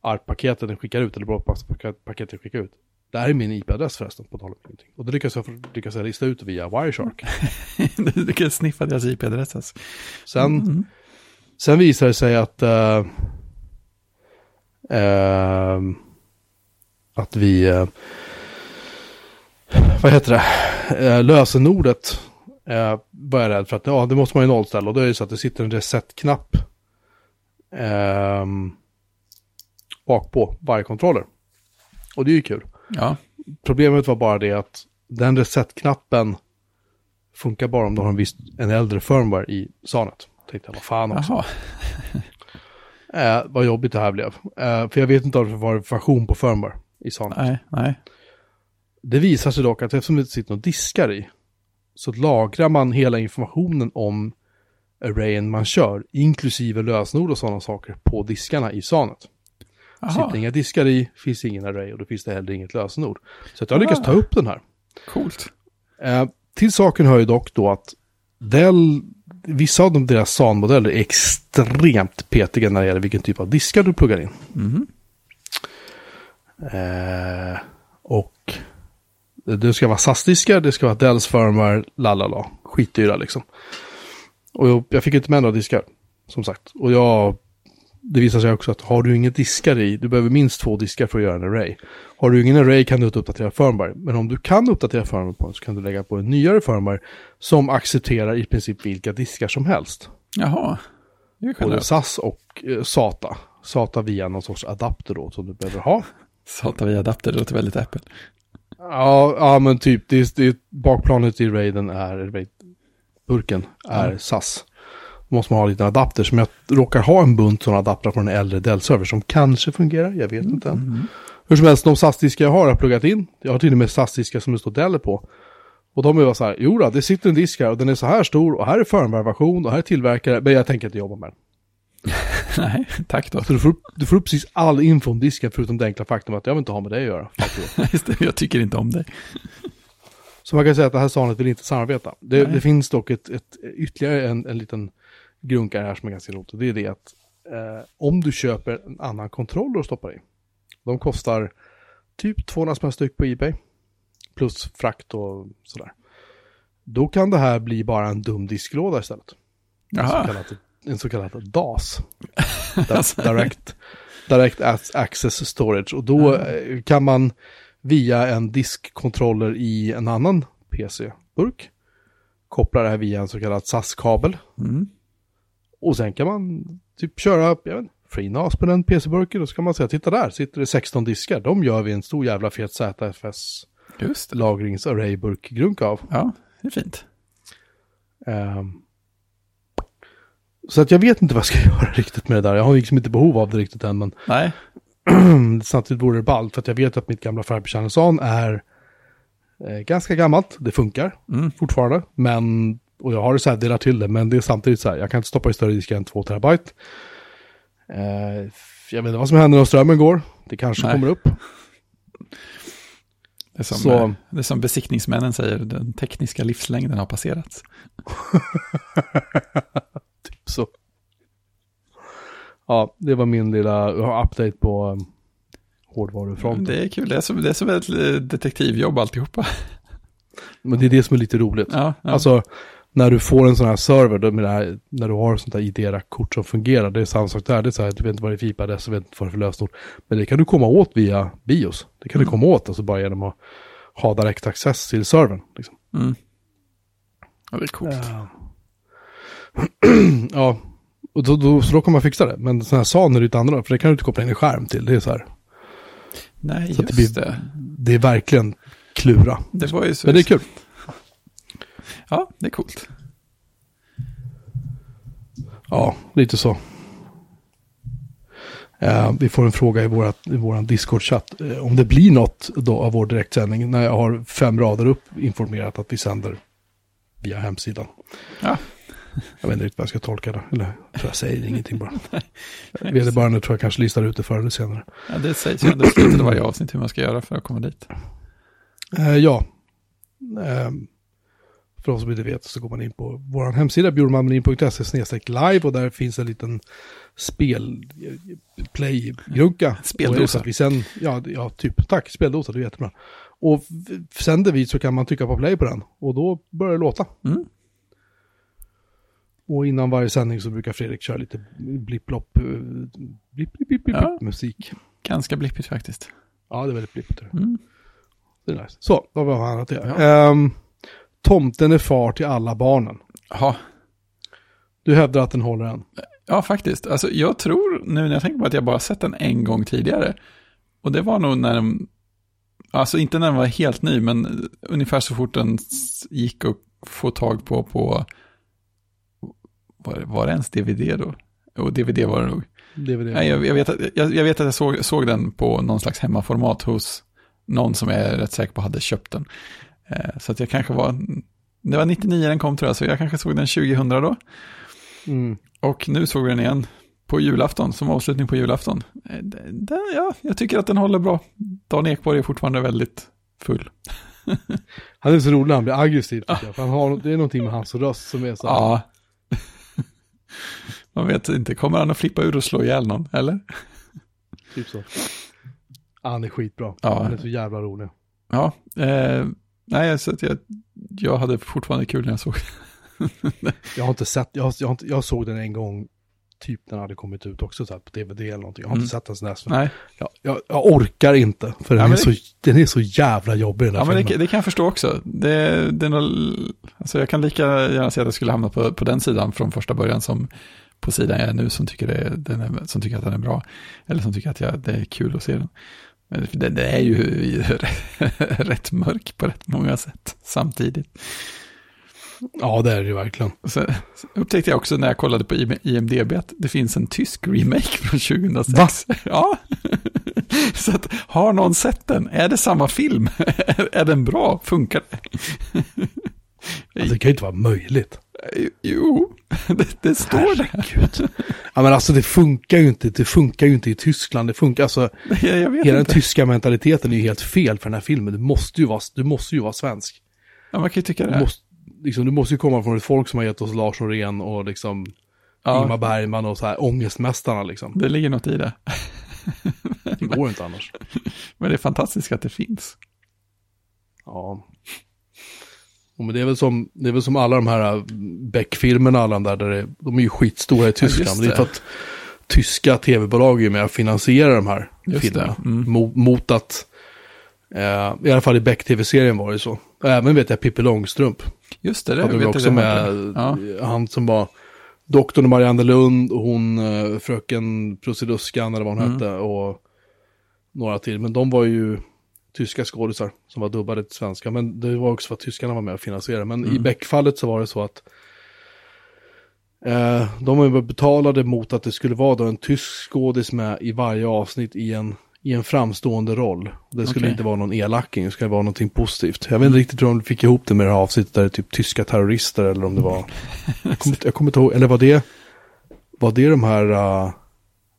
ARP-paketet den skickar ut, eller broadcast-paketet den skickar ut. Det här är min IP-adress förresten, på tal om ingenting. Och då lyckas jag, lyckas jag lista ut via Wireshark. *laughs* du kan sniffa deras IP-adress. Alltså. Sen, Mm. sen visar det sig att, eh, eh, att vi, eh, vad heter det, eh, lösenordet eh, var jag rädd för att ja, det måste man ju nollställa och då är det så att det sitter en reset-knapp eh, bak på varje kontroller. Och det är ju kul. Ja, Problemet var bara det att den reset-knappen funkar bara om du har en viss, en äldre firmware i SANet. Tänkte jag, vad fan också. Eh, vad jobbigt det här blev. Eh, för jag vet inte om det var version på firmware i SANet. Nej, nej. Det visar sig dock att eftersom det inte sitter några diskar i, så lagrar man hela informationen om arrayen man kör, inklusive lösenord och sådana saker, på diskarna i SANet. Sitter inga diskar i, finns ingen array och då finns det heller inget lösenord. Så att jag lyckas Ah. ta upp den här. coolt. Eh, till saken hör ju dock då att Dell, vissa av de, deras SAN-modeller är extremt petiga när det gäller vilken typ av diskar du pluggar in. Mhm. Eh, och det ska vara SAS-diskar, det ska vara Dells firmware, lalala, skitdyra liksom. Och jag, jag fick inte med några diskar, som sagt. Och jag, det visar sig också att har du inga diskar i, du behöver minst två diskar för att göra en array. Har du ingen array kan du inte uppdatera firmware. Men om du kan uppdatera firmware på den så kan du lägga på en nyare firmware som accepterar i princip vilka diskar som helst. Jaha, Både. SAS och eh, SATA. SATA via någon sorts adapter då som du behöver ha. Sata via adapter, det låter väldigt Apple. Ja, ja men typ, det, är- det, är- bakplanet i Raiden är, Raid-burken är Mm. SAS. Då måste man ha en liten adapter som jag råkar ha en bunt sådana adaptrar från en äldre Dell-server som kanske fungerar, jag vet inte än. Mm. Hur som helst, de SAS-diskar jag har har jag pluggat in. Jag har till och med SAS-diskar som det står Dell på. Och de är bara så här, jo då, det sitter en disk här och den är så här stor och här är firmware-version och här är tillverkare, men jag tänker inte jobba med den. *laughs* Nej, tack då. Så du får, du får upp precis all info om disken förutom det enkla faktum att jag vill inte ha med det att göra. *laughs* Just det, jag tycker inte om dig. Så man kan säga att det här SANet vill inte samarbeta. Det, det finns dock ett, ett, ytterligare en, en liten grunkare här som är ganska roligt. Det är det att eh, om du köper en annan kontroller och stoppar i. De kostar typ 200 spänn styck på Ebay. Plus frakt och sådär. Då kan det här bli bara en dum disklåda istället. En så, Jaha. En så kallad DAS. *laughs* Direct, direct Ac- Access Storage. Och då eh, kan man via en diskkontroller i en annan PC-burk koppla det här via en så kallad SAS-kabel. Mm. Och sen kan man typ köra jag vet, FreeNAS på den PC-burken och så kan man säga, titta där, sitter det 16 diskar. De gör vi en stor jävla fet ZFS lagrings-array-burk-grunk av. Ja, det är fint. Ehm, så att jag vet inte vad jag ska *laughs* göra riktigt med det där. Jag har liksom inte behov av det riktigt än, men Nej, *clears throat* samtidigt vore det ballt. För att jag vet att mitt gamla Fiber är eh, ganska gammalt. Det funkar Mm. fortfarande. Men, och jag har det så här, delar till det. Men det är samtidigt så här, jag kan inte stoppa i större diskar än 2 terabyte. Eh, jag vet inte vad som händer när strömmen går. Det kanske Nej. kommer upp. det är, som, Så- eh, det är som besiktningsmännen säger, den tekniska livslängden har passerats. *laughs* Så. Ja, det var min lilla update på um, hårdvarufronten. Det är kul, det är som, det är som ett eh, detektivjobb alltihopa. Men det är det som är lite roligt. Ja, ja. Alltså, när du får en sån här server, då med det här, när du har sånt här ID-kort som fungerar, det är samma sak där. Det är så här, du vet inte vad det är för IP-adress, du vet inte vad det är för lösenord. Men det kan du komma åt via BIOS. Det kan du komma åt, alltså bara genom att ha direkt access till servern. Liksom. mm. ja, det är coolt. Ja. *clears throat* ja, och då, då, så då kan man fixa det. Men sådana här SAN är det inte annorlunda, för det kan du inte koppla in en skärm till. Det är så här, Nej, så just det det. blir- det är verkligen klura. Det var ju så. Men det är kul. Ja, det är coolt. Ja, lite så. Eh, vi får en fråga i, vårat, i vår Discord-chatt. Eh, om det blir något då av vår direktsändning när jag har fem rader upp informerat att vi sänder via hemsidan. Ja. *laughs* Jag vet inte riktigt vad jag ska tolka det. Eller jag tror jag säger ingenting bara. *laughs* Vederbörande tror jag kanske listar ut det förr eller senare. Ja, det sägs ju under slutet av varje avsnitt hur man ska göra för att komma dit. Eh, ja. Eh, för de som inte vet så går man in på vår hemsida bjurmanmelin.se live och där finns en liten spel. *laughs* Speldosa. Det så att Vi sen, ja, ja, typ, tack, speldosa, det är jättebra. Och sänder vi så kan man trycka på play på den och då börjar det låta. Mm. Och innan varje sändning så brukar Fredrik köra lite blipp-blopp, eh, blipp, blipp, blipp, blipp, Ja. musik. Ganska blippigt faktiskt. Ja, det är väldigt blippigt. Mm. Det är nice. Så, då har vi annat det. Ja. Ehm, tomten är far till alla barnen. Ja, Du hävdar att den håller än. ja, faktiskt. Alltså, jag tror nu när jag tänker på att jag bara sett den en gång tidigare. Och det var nog när den, alltså inte när den var helt ny, men ungefär så fort den gick att få tag på på, var, var det ens DVD då? Och DVD var det nog. DVD. Nej, jag, jag, vet att, jag, jag vet att jag såg, såg den på någon slags hemmaformat hos någon som jag är rätt säker på hade köpt den. Eh, så att jag kanske var, det var 99 den kom tror jag, så jag kanske såg den 2000 då. Mm. Och nu såg vi den igen på julafton, som avslutning på julafton. Eh, det- ja, jag tycker att den håller bra. Dan Ekborg är fortfarande väldigt full. *laughs* Han är så rolig han blir aggressiv tycker jag. För han har, det är någonting med hans röst som är så här. Ja. Man vet inte, kommer han att flippa ur och slå ihjäl någon, eller? Typ så. Han är skitbra. Ja. Han är så jävla rolig. Ja, eh, nej, så att jag, jag hade fortfarande kul när jag såg Jag har inte sett, jag, jag, jag såg den en gång, typ den hade kommit ut också så här, på DVD eller någonting. Jag har Mm. inte sett den sen dess. Nej, Jag, jag, jag orkar inte, för den, Ja, är men så, den är så jävla jobbig den här ja, men det, filmen. det kan jag förstå också. Det, det är nog, alltså jag kan lika gärna säga att jag skulle hamna på, på den sidan från första början som på sidan jag är nu som tycker, det, den är, som tycker att den är bra. Eller som tycker att jag, det är kul att se den. Men det, det är ju *laughs* rätt mörk på rätt många sätt samtidigt. Ja, det är det ju verkligen. Så upptäckte jag också när jag kollade på IM- IMDB att det finns en tysk remake från 2006. Va? *laughs* Ja. Så att, har någon sett den? Är det samma film? är, *laughs* är den bra? Funkar det? Alltså, det kan ju inte vara möjligt. Jo, *laughs* det, det står där. Herregud. Ja, men alltså det funkar ju inte, det funkar ju inte i Tyskland. Det funkar, alltså, Jag, jag hela den tyska mentaliteten är ju helt fel för den här filmen. Du måste ju vara, du måste ju vara svensk. Ja, man kan ju tycka Du det. måste, liksom, du måste ju komma från ett folk som har gett oss Lars Norén och liksom Ingmar Ja, Bergman och så här ångestmästarna liksom. det ligger något i det. *laughs* Det går inte annars. *laughs* Men det är fantastiskt att det finns. Ja. Och men det, är väl som, det är väl som alla de här Beck-filmerna, alla där, där det, de är ju skitstora i Tyskland. just det. det är för att tyska tv-bolag är med och finansierar de här Just filmerna. mm. Mot, mot att, eh, i alla fall i Beck-tv-serien var det så. Även vet jag Pippi Långstrump. Just det, det hade jag också det med Ja. han som var doktorn Marianne Lund och hon eh, fröken Prussiluskan eller vad hon Mm. hette och några till. Men de var ju tyska skådisar som var dubbade till svenska. Men det var också för att tyskarna var med och finansierade. Men i Mm. Beck-fallet så var det så att eh, de betalade mot att det skulle vara då en tysk skådis med i varje avsnitt i en, i en framstående roll. Det skulle Okej. inte vara någon elaking, det skulle vara någonting positivt. Jag vet inte riktigt hur de fick ihop det med det här avsnittet där det är typ tyska terrorister eller om det var... *laughs* Jag kommer, jag kommer inte ihåg, eller var det... Var det de här... Uh,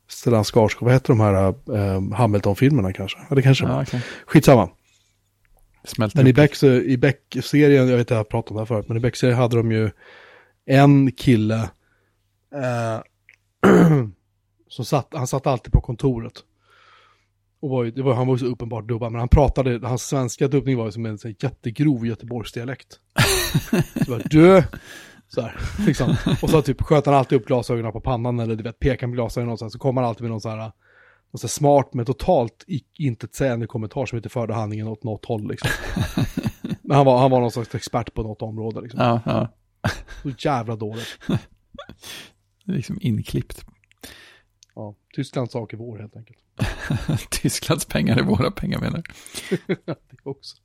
Stellan Skarsgård, vad heter de här uh, Hamilton-filmerna kanske? Ja, det kanske. Ja, okej. Skitsamma. Smälter Men i. Beck, i Beck-serien, jag vet inte, jag har pratat om det här förut, men i Beck-serien hade de ju en kille eh, *clears throat* som satt, han satt alltid på kontoret. Och var, ju- det var, han var ju så uppenbart dubbad, men han pratade, hans svenska dubbning var ju som en så här jättegrov Göteborgsdialekt. *laughs* Så bara, du, så här, liksom. Och så typ sköt han alltid upp glasögonen på pannan eller du vet, pekade med glasögonen och sen så kom han alltid med någon så här, någon så här smart men totalt intetsägande kommentar som inte förde handlingen åt något håll liksom. *laughs* Men han var, han var någon slags expert på något område liksom. Ja, ja. Så jävla dåligt. *laughs* Liksom inklippt. Ja, Tysklands sak är vår helt enkelt. *laughs* Tysklands pengar är våra pengar menar *laughs* det också.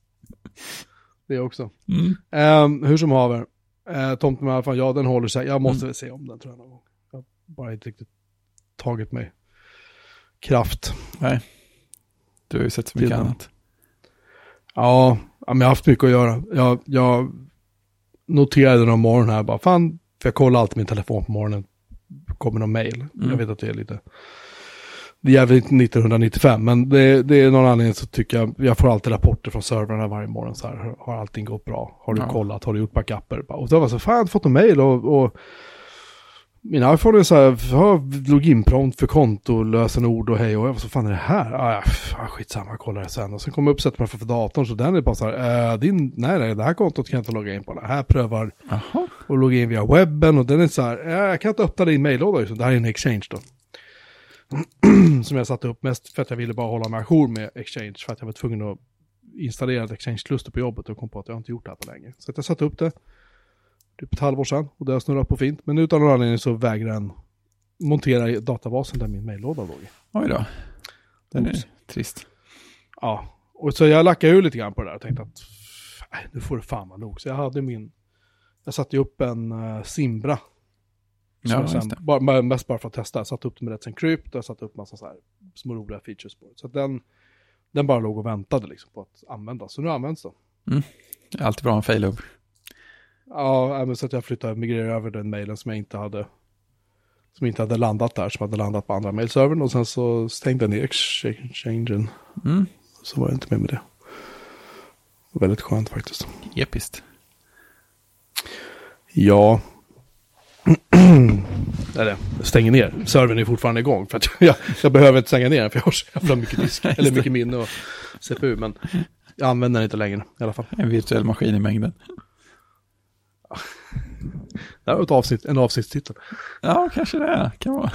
Det också. du? mm. Ehm, hur som haver. Uh, Tomten med Alfan, ja den håller sig. Jag måste Mm. väl se om den tror jag någon gång. Jag har bara inte riktigt tagit mig kraft. Nej. Du har ju sett så mycket Till den. annat. Ja, ja, men jag har haft mycket att göra. Jag, jag noterade någon morgon här bara, fan, för jag kollar alltid min telefon på morgonen. Kommer någon mail. Mm. Jag vet att det är lite, det är jävligt 1995, men det, det är någon anledning så tycker jag, jag får alltid rapporter från servrarna varje morgon så här, har allting gått bra? Har du Ja. kollat? Har du gjort backuper? Och då var jag så, fan jag har inte fått någon mail och, och min iPhone är så här, loginprompt för konto, lösenord och hej och så fan är det här? Ah, ja, ah, skitsamma, jag kollar det sen. Och sen kommer jag upp sätter mig för datorn så den är bara så här, äh, din, nej nej, det här kontot kan jag inte logga in på. Det här prövar Jaha. och logga in via webben och den är så här, äh, jag kan inte öppna din maillåda just. Det här är en exchange då. *clears throat* Som jag satte upp mest för att jag ville bara hålla mig ajour med exchange för att jag var tvungen att installera ett exchange-kluster på jobbet och kom på att jag inte gjort det här på länge. Så jag satte upp det typ ett halvår sedan och det har snurrat på fint. Men utan någon anledning så vägrar den montera databasen där min maillåda låg. Oj då. Den är Oops. trist. Ja, och så jag lackade ur lite grann på det där och tänkte att nej, nu får det fan vara nog. Så jag hade min, jag satte ju upp en uh, Simbra. Som Ja, sen, bara, mest bara för att testa. Jag satte upp det med Let's Encrypt och jag satte upp massa så här små roliga features på det. Så den, den bara låg och väntade liksom på att användas. Så nu används den. Är alltid bra en fail Ja, även så att jag flyttade, migrerade över den mailen som jag inte hade som inte hade landat där, som hade landat på andra mailservern och sen så stängde jag ner exchangen. Mm. Så var jag inte med med det. Väldigt skönt faktiskt. Episkt. Ja. *clears throat* Eller, jag stänger ner. Servern är fortfarande igång. För att *laughs* jag, jag behöver inte stänga ner den för jag har så jävla mycket disk. *laughs* eller mycket minne och CPU. Men jag använder den inte längre i alla fall. En virtuell maskin i mängden. Det här var ett avsnitt, en avsnittstitel. Ja, kanske det kan vara.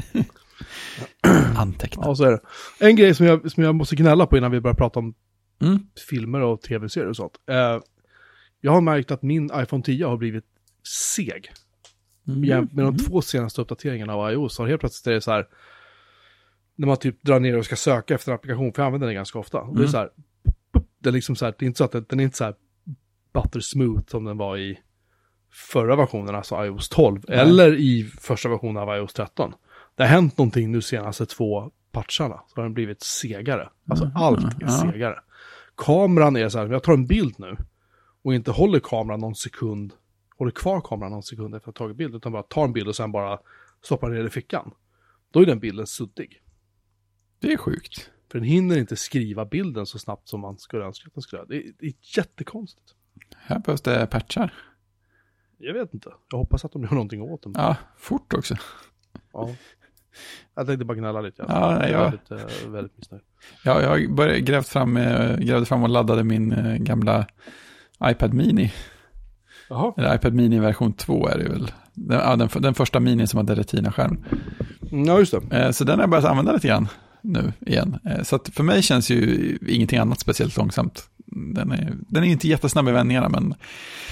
*clears throat* Anteckna. Ja, så är det. En grej som jag, som jag måste gnälla på innan vi börjar prata om Mm. filmer och tv-serier och sånt. Eh, jag har märkt att min iPhone 10 har blivit seg. Mm. Med de två senaste uppdateringarna av iOS har helt plötsligt är det så här. När man typ drar ner och ska söka efter en applikation, för jag använder den ganska ofta. Och det är Mm. så här. Det är liksom så här, det är inte så att den, den är inte så här butter smooth som den var i förra versionen, alltså iOS 12. Nej. Eller i första versionen av iOS 13. Det har hänt någonting nu senaste två patcharna. Så har den blivit segare. Alltså Mm. allt är Ja. segare. Kameran är så här, jag tar en bild nu och inte håller kameran någon sekund, håller kvar kameran någon sekund efter att ha tagit bild, utan bara tar en bild och sen bara stoppar ner i fickan. Då är den bilden suddig. Det är sjukt. För den hinner inte skriva bilden så snabbt som man skulle önska att den skulle. Det är, det är jättekonstigt. Här behövs det patchar. Jag vet inte. Jag hoppas att de gör någonting åt dem. Ja, fort också. Ja. Jag tänkte bara gnälla lite. Ja, nej, jag är jag- väldigt, väldigt missnöjd. Ja, jag började grävt fram, eh, grävde fram och laddade min eh, gamla iPad Mini Jaha. Eller iPad Mini version 2 är det väl. Den, ja, den, den första Mini som hade Retina-skärm. Ja, just det. Eh, så den har jag börjat använda lite grann nu igen. Eh, så att för mig känns ju ingenting annat speciellt långsamt. Den är, den är inte jättesnabb i vändningarna, men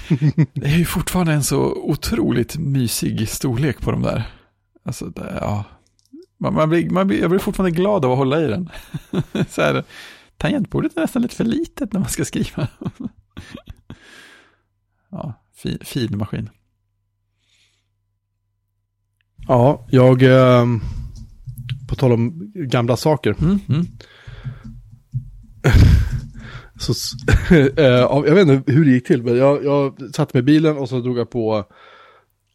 *laughs* det är ju fortfarande en så otroligt mysig storlek på de där. Alltså, det, ja. Man, man blir, man blir, jag blir fortfarande glad av att hålla i den. *laughs* så här, tangentbordet är nästan lite för litet när man ska skriva. *laughs* ja, fin, fin maskin. Ja, jag... Eh, på tal om gamla saker. Mm, mm. *laughs* Så, *laughs* eh, jag vet inte hur det gick till, men jag, jag satt med bilen och så drog jag på...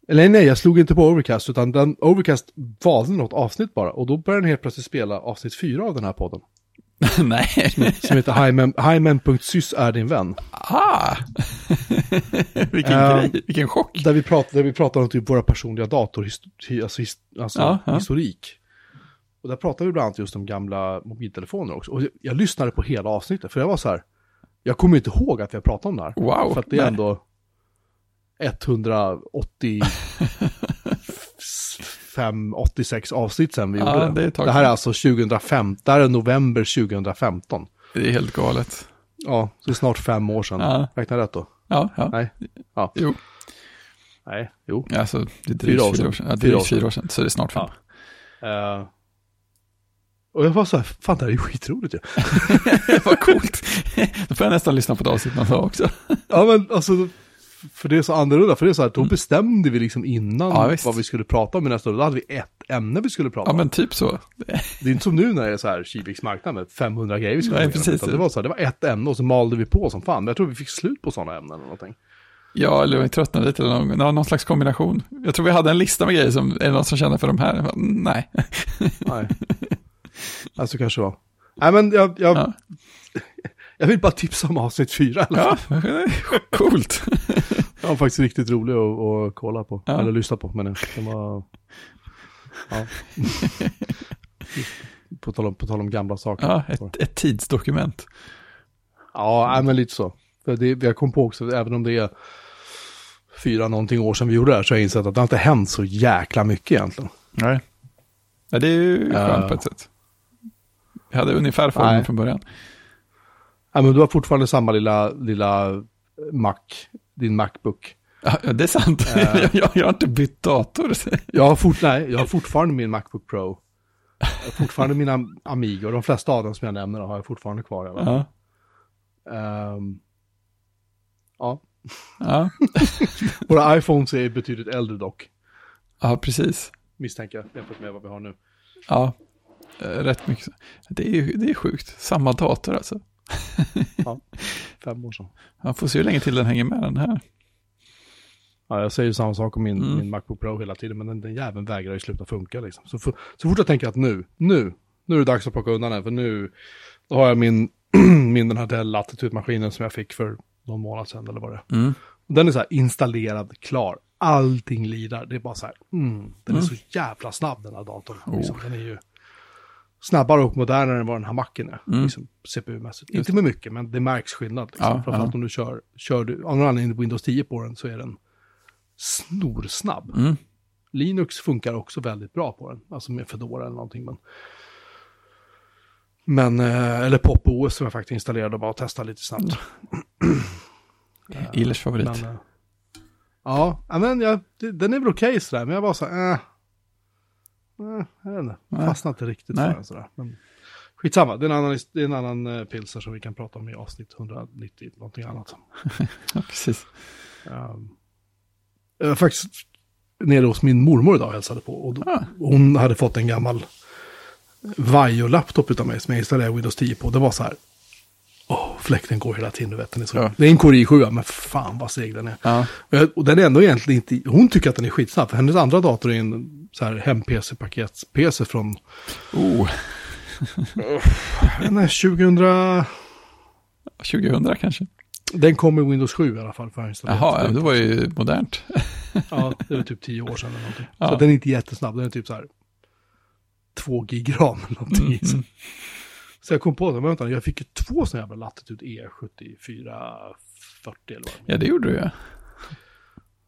Eller nej, jag slog inte på Overcast, utan den, Overcast valde något avsnitt bara. Och då började den helt plötsligt spela avsnitt fyra av den här podden. *laughs* Nej. Som heter Highman.sys är din vän. Ah! vilken Eh, grej, vilken chock. Där vi pratar, där vi pratar om typ våra personliga datorhistorik. Alltså, his, alltså Ja, ja. historik. Och där pratar vi bland annat just om gamla mobiltelefoner också. Och jag, jag lyssnade på hela avsnittet, för jag var så här. Jag kommer inte ihåg att vi har pratat om det här. Wow. För att det är nej. ändå 185, 86 avsnitt sen vi Ja, gjorde det. det är det här är sedan. alltså 2005, det här är november 2015. Det är helt galet. Ja, så det är snart fem år sedan. Ja. Räknar jag rätt då? Ja, ja. Nej. Ja. Jo, Nej, jo. alltså det är drygt Fyra år fyra år sedan. sedan. Ja, drygt sedan. fyra år sedan, så det är snart fem. Eh, och jag var så här, fan det här är ju skitroligt ju. *laughs* Vad coolt. Då får jag nästan lyssna på ett avsnitt någon dag också. Ja men alltså, för det är så annorlunda, för det är så här, då bestämde vi liksom innan Mm. Ja, vad vi skulle prata om i nästa år. Då hade vi ett ämne vi skulle prata Ja, om. men typ så. Det är inte som nu när det är så här Kiviks marknad med 500 grejer vi skulle Nej, igenom, precis. Det var så här, det var ett ämne och så malde vi på som fan. Men jag tror vi fick slut på sådana ämnen eller någonting. Ja, eller jag tröttnade lite, eller någon, någon slags kombination. Jag tror vi hade en lista med grejer som, är det någon som känner för de här? Bara, mm, Nej. Nej. *laughs* alltså kanske var. Nej men jag, jag, Ja. *laughs* jag vill bara tipsa om avsnitt fyra. Ja, *laughs* coolt. *laughs* Det var faktiskt riktigt rolig att, att kolla på. Ja. Eller lyssna på. Men det var... Ja. på, tal om, på tal om gamla saker. Ja, ett, ett tidsdokument. Ja, men lite så. För det, jag kom på också, även om det är fyra någonting år sedan vi gjorde det här, så har jag insett att det har inte hänt så jäkla mycket egentligen. Nej. Ja, det är ju skönt Ja. på ett sätt. Jag hade ungefär formen Nej. från början. Ja, men du har fortfarande samma lilla, lilla Mac, din Macbook. Ja, det är sant. Eh. *laughs* jag, jag, har inte bytt dator. *laughs* Jag har, fort, nej, jag har fortfarande min Macbook Pro. Jag har fortfarande mina Amiga, de flesta av dem som jag nämner har jag fortfarande kvar. i alla fall. Ja, ja, *laughs* våra iPhones är betydligt äldre dock, ja, precis. misstänker jag, jämfört med vad vi har nu. Ja, rätt mycket. Det är, ju- det är sjukt. Samma dator alltså. *laughs* Fem år sedan. Man får se hur länge till den hänger med den här. Ja, jag säger ju samma sak om min, Mm. min Macbook Pro hela tiden, men den, den jäveln vägrar ju sluta funka liksom. Så, för, så fort jag tänker att nu, nu, nu är det dags att plocka undan den, för nu då har jag min, *clears throat* min den här Dell Latitude-maskinen som jag fick för någon månad sedan eller vad det är. Mm. Den är så här installerad, klar, allting lirar. Det är bara så här, mm, den är så jävla snabb den här datorn. Liksom. Den är ju snabbare och modernare än vad den här macken är, Mm. liksom, CPU-mässigt. Inte med mycket, men det märks skillnad. Liksom. Ja, Framförallt ja. om du kör, kör du, av någon anledning Windows 10 på den så är den snorsnabb. Mm. Linux funkar också väldigt bra på den, alltså med Fedora eller någonting. Men, men eh, eller Pop OS som jag faktiskt installerade och bara testade lite snabbt. *clears throat* Illers favorit. Men, eh, ja, men jag, den är väl okej sådär, men jag var så här, äh, äh, jag vet inte, Nej. fastnade inte riktigt Nej. för den sådär. Men, skitsamma, det är en annan, det är en annan uh, pilser som vi kan prata om i avsnitt 190, någonting annat. *laughs* Ja, precis. Um, jag var faktiskt nere hos min mormor idag och hälsade på. Och då, Ah. Hon hade fått en gammal Vajo-laptop utav mig som jag installerade Windows 10 på. Det var så här, åh, fläkten går hela tiden, du vet. Den är så, Ja. Det är en Core i7, men fan vad seg den är. Ja. Och den är ändå egentligen inte, hon tycker att den är skitsnabb, för hennes andra dator är en så här hem-PC-pakets-PC från, Oh, den är 2000, 2000 kanske. den kom i Windows 7 i alla fall. För Jaha, det var ju modernt. Ja, det var typ tio år sedan eller någonting. Ja. Så den är inte jättesnabb, den är typ så här två gig ram eller någonting. Mm, Så. jag kom på det, vänta, jag fick ju två sådana jävla Latitude E7440 eller vad Ja, det gjorde du ja.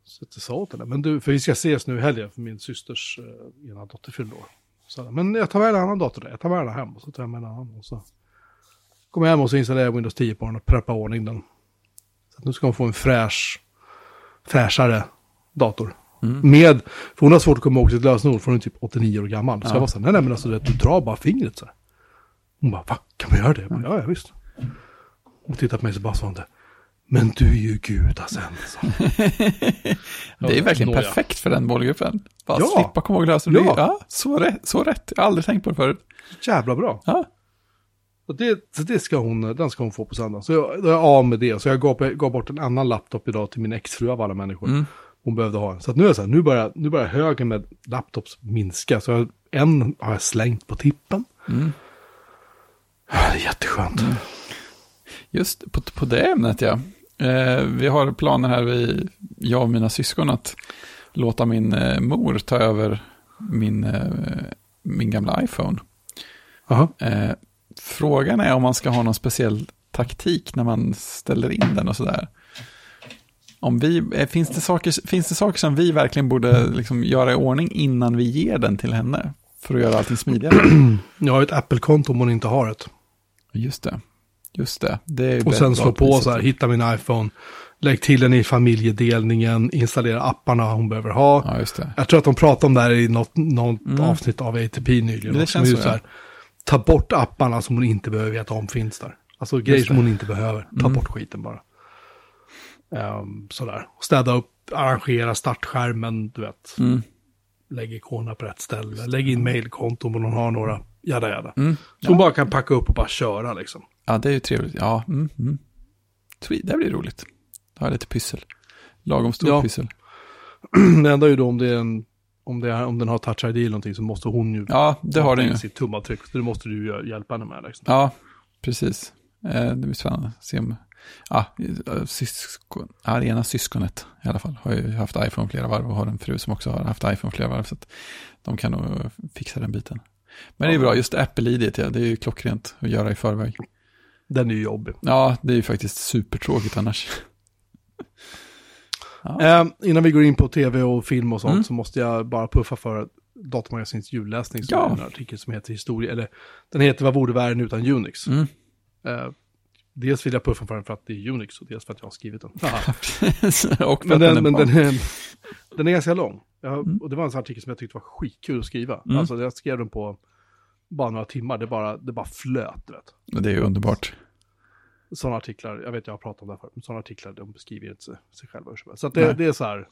Så jag sa åt henne, men du, för vi ska ses nu i helgen för min systers uh, ena dotter fyllde år. Så, men jag tar med en annan dator där, jag tar med den hem och så tar jag med en annan. Och så kommer jag hem och så installerar jag Windows 10 på den och preppar ordning den. Så nu ska hon få en fräsch, fräschare dator. Mm. Med, för hon har svårt att komma ihåg sitt lösenord för hon är typ 89 år gammal. Så ja. jag var så här, nej, nej men alltså du drar bara fingret så här. Hon bara, va? Kan man göra det? Bara, ja, ja visst. Hon tittade på mig så bara sa hon det. Men du är ju gudasänd. *laughs* det är verkligen Nåja. perfekt för den målgruppen. Bara ja. slippa komma ihåg lösenord. Ja. ja, så rätt, så rätt. Jag har aldrig tänkt på det förut. Jävla bra. Ja. Och det, så det ska hon, den ska hon få på söndag. Så jag, då är jag av med det. Så jag gav, gav bort en annan laptop idag till min exfru av alla människor. Mm. Hon behövde ha en. Så att nu är det så här, nu börjar, nu börjar högen med laptops minska. Så jag, en har jag slängt på tippen. Mm. Det är jätteskönt. Mm. Just på, på det ämnet ja. Eh, vi har planer här, vi, jag och mina syskon, att låta min eh, mor ta över min, eh, min gamla iPhone. Eh, frågan är om man ska ha någon speciell taktik när man ställer in den och sådär. Om vi, eh, finns, det saker, finns det saker som vi verkligen borde liksom göra i ordning innan vi ger den till henne? För att göra allting smidigare. *clears throat* Jag har ett Apple-konto om hon inte har ett. Just det. Just det. det och sen slå på så här, hitta min iPhone. Lägg till den i familjedelningen, installera apparna hon behöver ha. Ja, just det. Jag tror att de pratade om det här i något, något mm. avsnitt av ATP nyligen. Det känns så, så här, ja. Ta bort apparna som hon inte behöver veta om finns där. Alltså grejer som hon inte behöver. Ta mm. bort skiten bara. Um, sådär. Städa upp, arrangera startskärmen, du vet. Mm. Lägg ikonerna på rätt ställe. Lägg in mailkonton om hon har några. Jada jada. Mm. Så ja. hon bara kan packa upp och bara köra liksom. Ja, det är ju trevligt. Ja, mm, mm. det blir roligt. Ha lite pyssel. Lagom stor ja. pyssel. *clears throat* det enda är ju då om det är en om, det är, om den har touch ID eller någonting så måste hon ju ja, det har den ju. sitt tumavtryck. Så det måste du ju hjälpa henne med. Liksom. Ja, precis. Eh, det blir spännande att se om ja, syskon, ja, ena syskonet i alla fall har ju haft iPhone flera varv och har en fru som också har haft iPhone flera varv. Så att de kan nog fixa den biten. Men det är bra, just Apple-ID, ja, det är ju klockrent att göra i förväg. Den är ju jobbig. Ja, det är ju faktiskt supertråkigt annars. *laughs* ja. eh, innan vi går in på tv och film och sånt mm. så måste jag bara puffa för Datamagasinets julläsning som ja. är en artikel som heter historia, eller den heter Vad vore världen utan Unix? Mm. Eh, Dels vill jag puffa för den för att det är Unix och dels för att jag har skrivit den. *laughs* men den, den, men den, är, den är ganska lång. Jag, mm. Och det var en sån artikel som jag tyckte var skitkul att skriva. Mm. Alltså jag skrev den på bara några timmar, det bara, det bara flöt. Vet. Det är ju underbart. Sådana artiklar, jag vet jag har pratat om det här förut, men sådana artiklar de beskriver inte sig, sig själva. Så att det, det, är så här,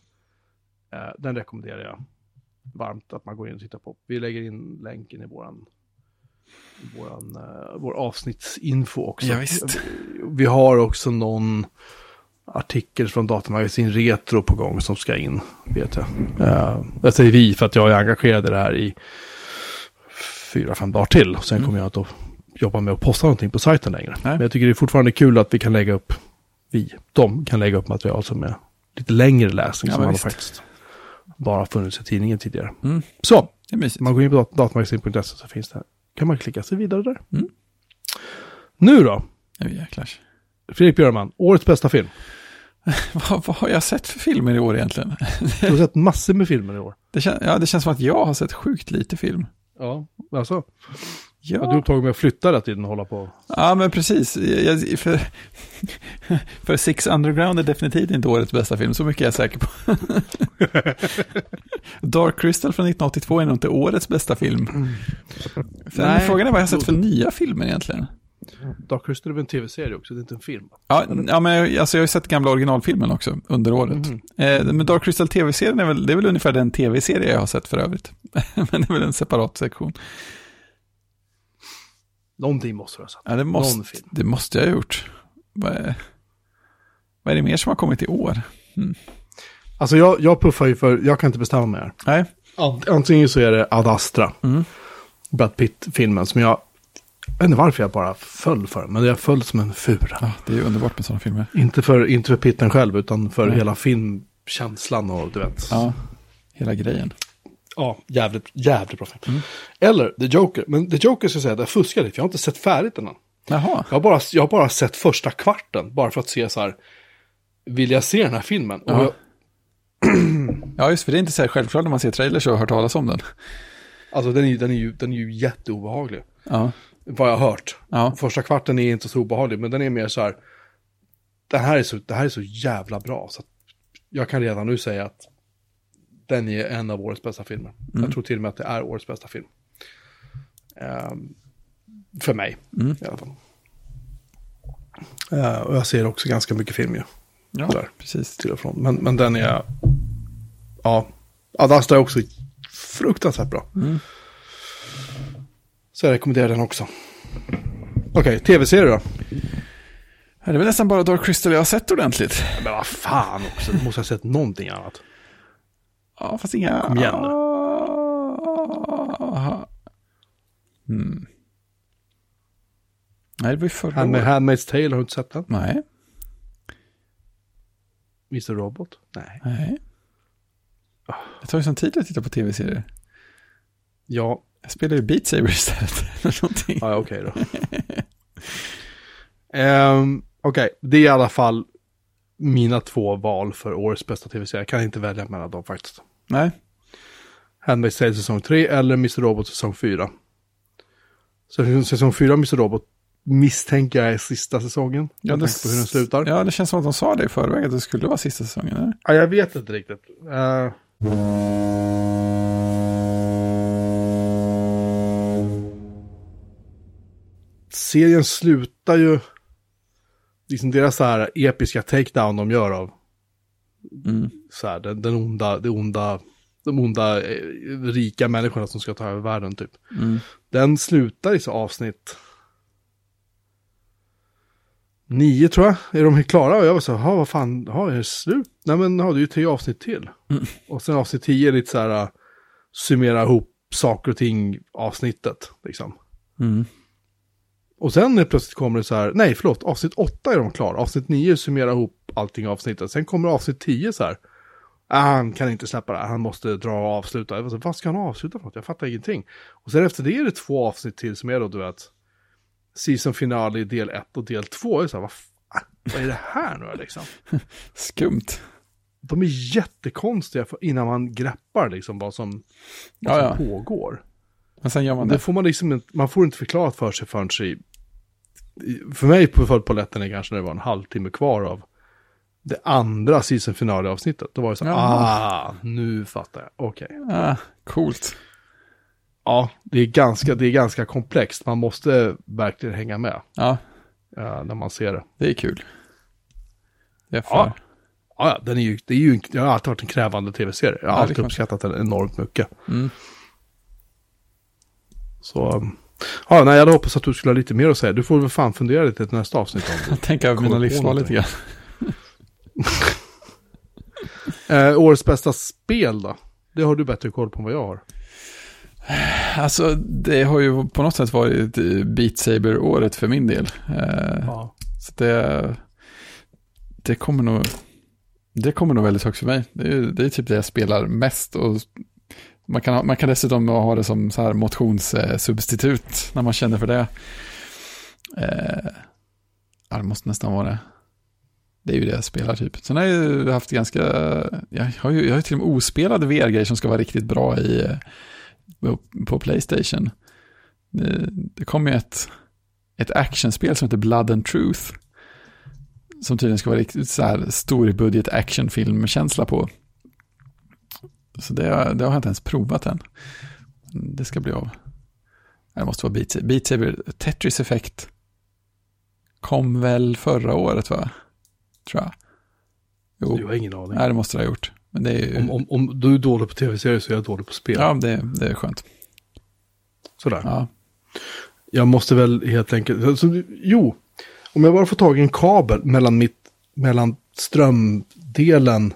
eh, den rekommenderar jag varmt att man går in och tittar på. Vi lägger in länken i våran våran, uh, vår avsnittsinfo också. Ja, visst. Vi har också någon artikel från Datamagasin Retro på gång som ska in, vet jag. Uh, jag säger vi för att jag är engagerad i det här i fyra, fem dagar till. Och sen mm. kommer jag att jobba med att posta någonting på sajten längre. Nej. Men jag tycker det är fortfarande kul att vi kan lägga upp, vi, de kan lägga upp material som är lite längre läsning ja, som man faktiskt bara funnits i tidningen tidigare. Mm. Så, man går in på datamagasin.se så finns det kan man klicka sig vidare där. Mm. Nu då? Nu jäklar. Fredrik Björman, årets bästa film. *laughs* vad, vad, har jag sett för filmer i år egentligen? du har sett massor med filmer i år. *laughs* Det kän, ja, det känns som att jag har sett sjukt lite film. Ja, alltså. Ja. du är upptagen med att flytta hela tiden och hålla på. Ja, men precis. Jag, för, *laughs* för Six Underground är definitivt inte årets bästa film, så mycket är jag säker på. Dark Crystal från 1982 är nog inte årets bästa film. Mm. Nej, frågan är vad jag har sett för nya filmer egentligen. Dark Crystal är väl en tv-serie också, det är inte en film? Ja, ja men alltså, jag har ju sett gamla originalfilmen också under året. Mm. Eh, men Dark Crystal tv-serien är väl, det är väl ungefär den tv-serie jag har sett för övrigt. *laughs* men det är väl en separat sektion. Någonting måste du ha sett. Ja, det måste, det måste jag ha gjort. Vad är, vad är det mer som har kommit i år? Mm. Alltså jag, jag puffar ju för, jag kan inte bestämma mig här. Nej. Antingen så är det Ad Astra, mm. Brad Pitt-filmen, som jag, jag vet inte varför jag bara föll för, men jag föll som en fura. Ja, det är underbart med sådana filmer. Inte för, inte för Pitten själv, utan för Nej. hela filmkänslan och du vet. Ja, hela grejen. Ja, jävligt, jävligt bra film. Mm. Eller The Joker. Men The Joker ska jag säga, där fuskar lite, för jag har inte sett färdigt den än. Jaha. Jag har, bara, jag har bara sett första kvarten, bara för att se så här, vill jag se den här filmen? Och jag, *clears throat* Ja, just för det är inte så här självklart när man ser trailers och hört talas om den. Alltså den är, den är, ju, den är ju jätteobehaglig. Ja, Vad jag har hört. ja, Första kvarten är inte så obehaglig, men den är mer så här. Det här är så, det här är så jävla bra. Så jag kan redan nu säga att den är en av årets bästa filmer. Jag tror till och med att det är årets bästa film. Ehm, för mig Mm. i alla fall. Eh, och jag ser också ganska mycket film ju, ja Där. precis. till och från. Men, men den är, ja, Ad Astra är också fruktansvärt bra. Mm. Så jag rekommenderar den också. Okej, tv-serie då? Det är väl nästan bara Dark Crystal jag har sett ordentligt. Men vad fan också, du måste ha sett någonting annat. Ja, fast inga... Kom igen. Aha. Mm. Nej, det var ju förra Handma- året. Handmaid's Tale, har du inte sett den? Nej, Mr. Robot? Nej. nej. Det tar ju sån tid att titta på tv-serier. Ja, Jag spelar ju Beat Saber istället. *laughs* Eller någonting. ja okej då. *laughs* Ehm, okej, det är i alla fall mina två val för årets bästa tv-serie. Jag kan inte välja mellan dem faktiskt. Nej, Handmaid's Tale säsong 3 eller Mr. Robot säsong 4. Så säsong 4 Mr. Robot misstänker jag är sista säsongen. Ja, Jag det på hur den slutar. Ja. Ja, det känns som att de sa det i förväg att det skulle vara sista säsongen. Eller? jag vet inte riktigt. Eh. Serien slutar ju, liksom deras så här episka takedown de gör av Mm. så här, den, den onda, det onda, de onda eh, rika människorna som ska ta över världen typ. Mm. Den slutar i så avsnitt nio tror jag. Är de klara? Och jag var så här, "Ha, vad fan, ha, är det slut? Nej men det är ju tre avsnitt till. Mm. Och sen avsnitt tio är lite så här, uh, summera ihop saker och ting avsnittet. Liksom. Mm. Och sen är plötsligt kommer det så här, nej förlåt, avsnitt åtta är de klara. Avsnitt nio summerar ihop allting i avsnittet. Sen kommer avsnitt tio så här. Ah, han kan inte släppa det här, han måste dra och avsluta. Jag var så, vad ska han avsluta för något? Jag fattar ingenting. Och sen efter det är det två avsnitt till som är då, du vet, season finale del 1 och del 2. Jag är så här, vad, fan, vad är det här nu liksom? *laughs* Skumt. De är jättekonstiga innan man greppar liksom vad som, vad som ja. pågår. Men sen gör man Det det. får man liksom man får inte förklarat för sig förrän i för mig på föll på lätten är kanske när det var en halvtimme kvar av det andra season finale avsnittet. Då var det så här, ah, nu fattar jag, okej. Ah, coolt. Ja, det är, ganska, det är ganska komplext, man måste verkligen hänga med Ja, eh, när man ser det. det är kul. Jag får. Ja. Ja, den är ju, det är ju, en- det har alltid varit en krävande tv-serie. Jag har Ja, alltid uppskattat den enormt mycket. Mm. Så, um, ja, nej, jag hade hoppats att du skulle ha lite mer att säga. Du får väl fan fundera lite till nästa avsnitt om. Jag *laughs* tänker över mina livsval lite grann. *laughs* Eh, årets bästa spel då? Det har du bättre koll på än vad jag har. *sighs* Alltså, det har ju på något sätt varit eh, Beat Saber-året för min del. Eh, Ja. Så det, det kommer nog, det kommer nog väldigt högt för mig. Det är, det är typ det jag spelar mest och man kan, ha- man kan dessutom ha det som så här motionssubstitut när man känner för det. Eh, det måste nästan vara det. Det är ju det jag spelar typ. Sen har jag ju haft ganska, jag har ju, jag har ju till och med ospelade VR-grejer som ska vara riktigt bra i, eh, på, Playstation. Det, det kom ju ett, ett actionspel som heter Blood and Truth. Som tydligen ska vara riktigt så här storbudget actionfilmkänsla på. Så det, det har jag inte ens provat än. Det ska bli av. Det måste vara Beat. Beat Saber, Tetris Effect kom väl förra året va? Tror jag. Jo, Du har ingen aning. nej, det måste det ha gjort. Men det är ju, Om, om, om du är dålig på tv-serier så är jag dålig på spel. ja, det, det är skönt. Sådär. Ja. Jag måste väl helt enkelt, alltså, jo, om jag bara får tag i en kabel mellan mitt, mellan strömdelen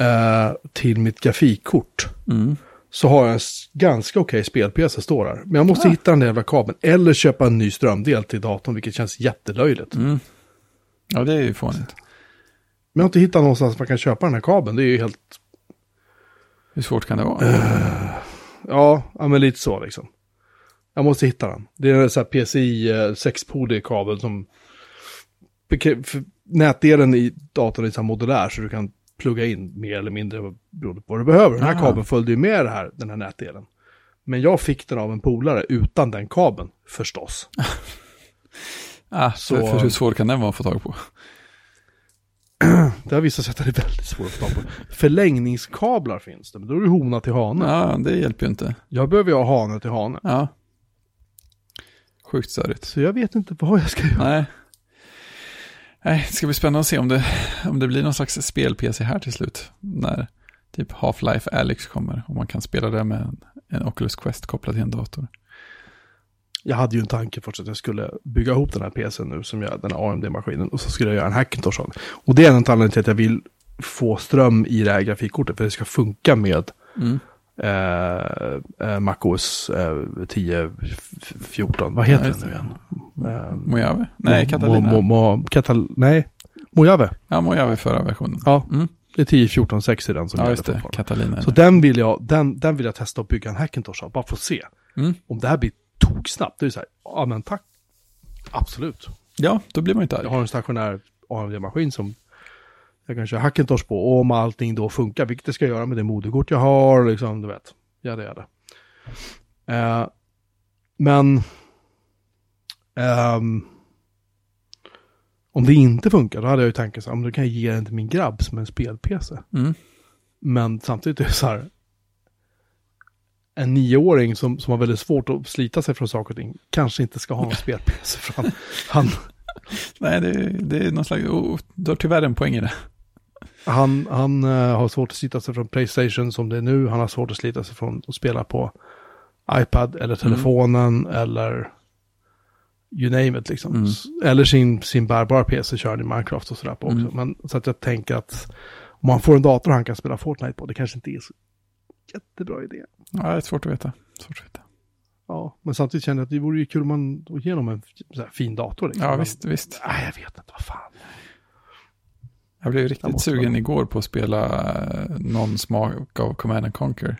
eh, till mitt grafikkort. Mm. Så har jag en ganska okej spel-PC står här. Men jag måste Ah. hitta den där jävla kabeln. Eller köpa en ny strömdel till datorn, vilket känns jättelöjligt. Mm. Ja, det är ju fånigt. Men jag har inte hittat någonstans man kan köpa den här kabeln. Det är ju helt, Hur svårt kan det vara? ja, ja men lite så liksom. Jag måste hitta den. Det är en sån här PCI eh, 6-polig kabel som... Nätdelen i datorn är så modulär så du kan plugga in mer eller mindre beroende på vad du behöver. Den här Ah. kabeln följde ju med det här, den här nätdelen. Men jag fick den av en polare utan den kabeln, förstås. *laughs* Ah, Så- så... för, hur svår kan den vara att få tag på? *clears throat* Det har visat sig att det är väldigt svårt att få tag på. Förlängningskablar finns det, men då är det hona till hane. Ja, det hjälper ju inte. Jag behöver ju ha hane till hane. Ja. Sjukt störigt. Så jag vet inte vad jag ska göra. Nej. Nej, det ska bli spännande att se om det, om det blir någon slags spel-PC här till slut. När typ Half-Life Alyx kommer och man kan spela det med en, en Oculus Quest kopplad till en dator. Jag hade ju en tanke först att jag skulle bygga ihop den här PCn nu, som jag, den här AMD-maskinen, och så skulle jag göra en Hackintosh av. Och det är en anledning till att jag vill få ström i det här grafikkortet, för det ska funka med Mm. Eh, eh, MacOS eh, 10, f- 14, vad heter Ja, den nu igen? Eh, Mojave? Nej, Mo- Catalina. Mo, mo, Katal, nej, Mojave. Ja, Mojave förra versionen. Ja, Mm. det är 10, 14, 6 i den som Ja, just det. Catalina. Så den vill, jag, den, den vill jag testa att bygga en Hackintosh av, bara för att se. Mm. Om det här blir toksnabbt, det är så här, ja men tack. Absolut. Ja, då blir man inte Jag arg. har en stationär AMD-maskin som jag kan köra Hackintosh på. Om allting då funkar, vilket det ska göra med det moderkort jag har, liksom, du vet. Ja, det är det. Eh, men ehm, om det inte funkar, då hade jag ju tanken så här, då kan jag ge den till min grabb som en spel-PC. Mm. Men samtidigt är det så här, en nioåring som, som har väldigt svårt att slita sig från saker och ting kanske inte ska ha en *laughs* spel-PC. Han, han, Nej, det, det är någon slags... Oh, du har tyvärr en poäng i det. Han, han eh, har svårt att slita sig från Playstation som det är nu. Han har svårt att slita sig från att spela på iPad eller telefonen eller you name it liksom. Mm. Eller sin, sin bärbara PC kör i Minecraft och sådär på också. Mm. Men så att jag tänker att om man får en dator han kan spela Fortnite på, det kanske inte är så jättebra idé. Ja, det är svårt att veta. Svårt att veta. Ja, men samtidigt känner jag att det vore ju kul om man går igenom en fin dator. Liksom. Ja, Men- visst, visst. Nej, jag vet inte, vad fan. Jag blev riktigt sugen vara- igår på att spela eh, någon smak av Command and Conquer.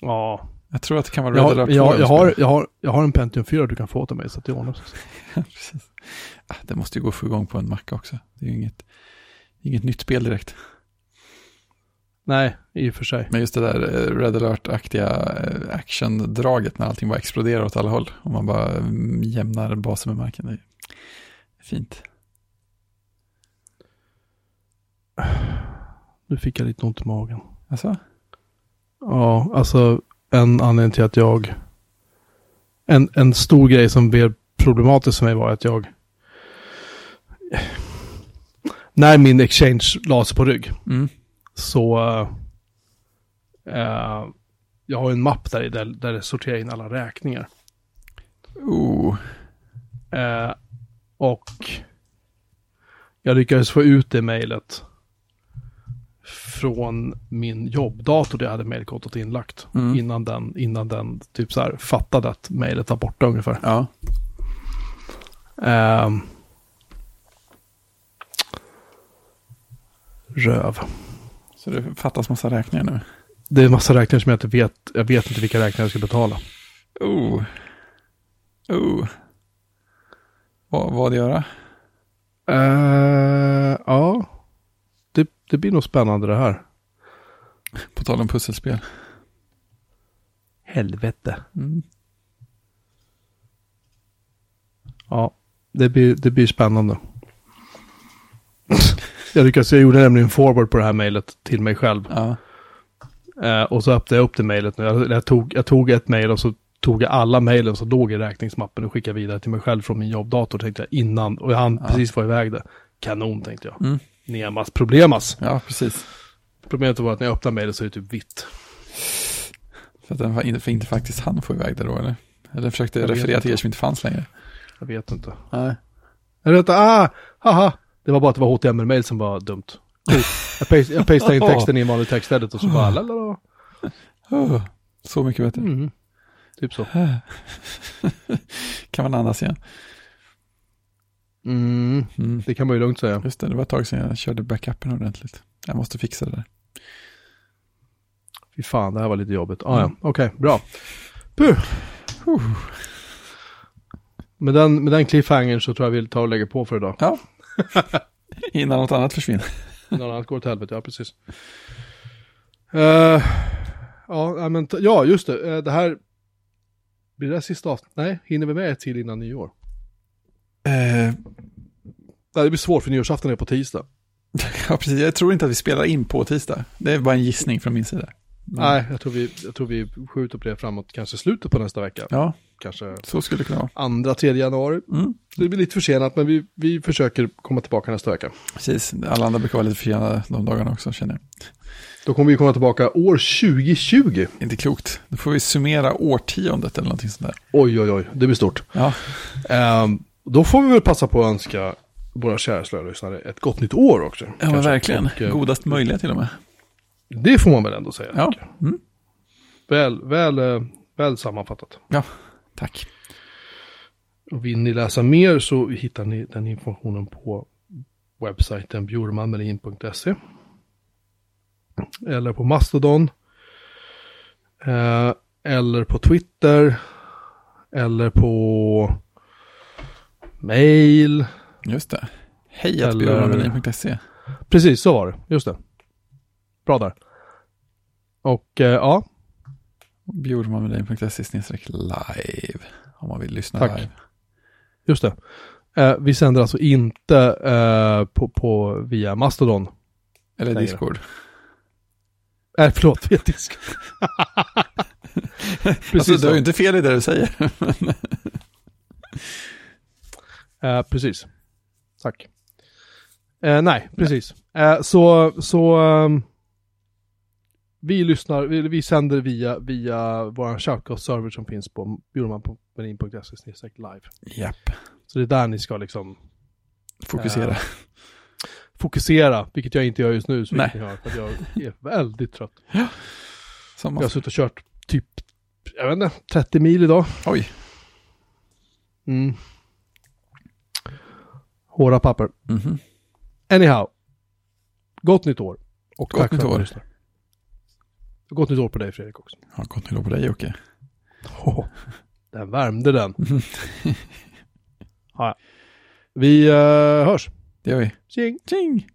Ja, Jag tror att det kan vara Red Alert 2 jag, jag, har, jag, har, jag har en Pentium 4 du kan få till mig så att det ordnar sig. *laughs* Precis. Ah, Det måste ju gå att få igång på en Mac också. Det är ju inget, inget nytt spel direkt. Nej, i och för sig. Men just det där eh, Red Alert-aktiga eh, action-draget när allting bara exploderar åt alla håll. Och man bara jämnar basen med marken. Det är fint. Nu fick jag lite ont i magen. Alltså? Ja, alltså en anledning till att jag... En, en stor grej som blev problematisk för mig var att jag... När min exchange lades på rygg Mm. så... eh, jag har en mapp där, där, där det sorterar in alla räkningar. Oh. Eh, och jag lyckades få ut det mejlet från min jobbdator där jag hade mejlkontot inlagt. Mm. Innan, den, innan den typ så här fattade att mejlet var borta ungefär. Ja. Ehm. röv. Så det fattas massa räkningar nu. Det är en massa räkningar som jag inte vet. Jag vet inte vilka räkningar jag ska betala. Oh. Oh. Vad, vad göra? Eh, ja, det, blir nog spännande det här. På tal om pusselspel. Helvete. Mm. Ja, det blir, det blir spännande. *laughs* jag lyckades, jag gjorde nämligen forward på det här mejlet till mig själv. Ja. Eh, och så öppnade jag upp det mejlet. nu. Jag, jag, tog, jag tog ett mejl och så tog jag alla mejlen som låg i räkningsmappen och skickade vidare till mig själv från min jobbdator tänkte jag innan. Och jag hann Ja. precis få iväg det. Kanon tänkte jag. Mm. Nemas problemas. ja, precis. Problemet var att när jag öppnade mejlet så är det typ vitt. För att den var inte, för inte faktiskt han få iväg det då, eller? Eller försökte Jag referera till er som inte fanns längre. Jag vet inte. Nej. Jag vet inte, ah, haha. Det var bara att det var HTML-mail som var dumt. Jag, paste, jag pastade in *laughs* texten i en vanlig textedit och så bara lalala. Oh, så mycket bättre. Mm. Typ så. *laughs* kan man andas igen. Mm. Mm. Det kan man ju lugnt säga. Just det, det var ett tag sedan jag körde backupen ordentligt. Jag måste fixa det där. Fy fan, det här var lite jobbigt. Ah, ja, okej, bra. Puh. Uh. Med den, med den cliffhangern så tror jag vi tar och lägger på för idag. Ja. *laughs* Innan något annat försvinner. Något annat går åt helvete, ja precis. Uh, ja, men, ja, just det. Uh, det här... Blir det här sista avsnittet? Nej, hinner vi med ett till innan nyår? Eh, Nej, det blir svårt för nyårsafton är på tisdag. *laughs* ja, precis. Jag tror inte att vi spelar in på tisdag. Det är bara en gissning från min sida. Men- Nej, jag tror, vi, jag tror vi skjuter på det framåt, kanske slutet på nästa vecka. Ja, Kanske så skulle det kunna vara. andra, tredje januari. Mm, Det blir lite försenat, men vi, vi försöker komma tillbaka nästa vecka. precis. Alla andra brukar vara lite försenade de dagarna också, känner jag. Då kommer vi komma tillbaka år 2020. Inte klokt. Då får vi summera årtiondet eller någonting sånt där. Oj, oj, oj, det blir stort. Ja, Ehm, då får vi väl passa på att önska våra kära slölyssnare ett gott nytt år också. ja kanske. verkligen. Och, eh, Godast möjliga till och med. Det får man väl ändå säga. Ja, mm. Väl, väl, eh, väl sammanfattat. ja. tack. Och vill ni läsa mer så hittar ni den informationen på webbsajten bjurmanmelin.se eller på Mastodon eh, eller på Twitter eller på mail. Just det. Hej Eller-. Precis, så var det. Just det. Bra där. Och eh, ja, Bjurmanmelin.se live. Om man vill lyssna Tack. live. just det. Eh, vi sänder alltså inte eh, på, på via Mastodon. Eller Längre. Discord. Nej, förlåt, via disk. Precis *laughs* alltså, du har ju inte fel i det du säger. *laughs* Eh, precis. Tack. Eh, nej, precis. Eh, så så ehm, vi lyssnar, vi, vi sänder via, via vår shoutcast-server som finns på bjurman.menin.se live. Japp. Så det är där ni ska liksom Fokusera. Eh, fokusera, vilket jag inte gör just nu, så Nej. hör, för jag är väldigt trött. Som Jag har suttit och kört typ, jag vet inte, 30 mil idag. Oj. Mm. Hårda papper. Mhm. Anyhow. Gott nytt år. Och Gott tack nytt för att du lyssnar. Gott nytt år på dig Fredrik också. Ja, gott nytt år på dig Jocke. Oh, den värmde den. *laughs* Ja. Vi uh, hörs. Det gör vi. Tjing! Tjing!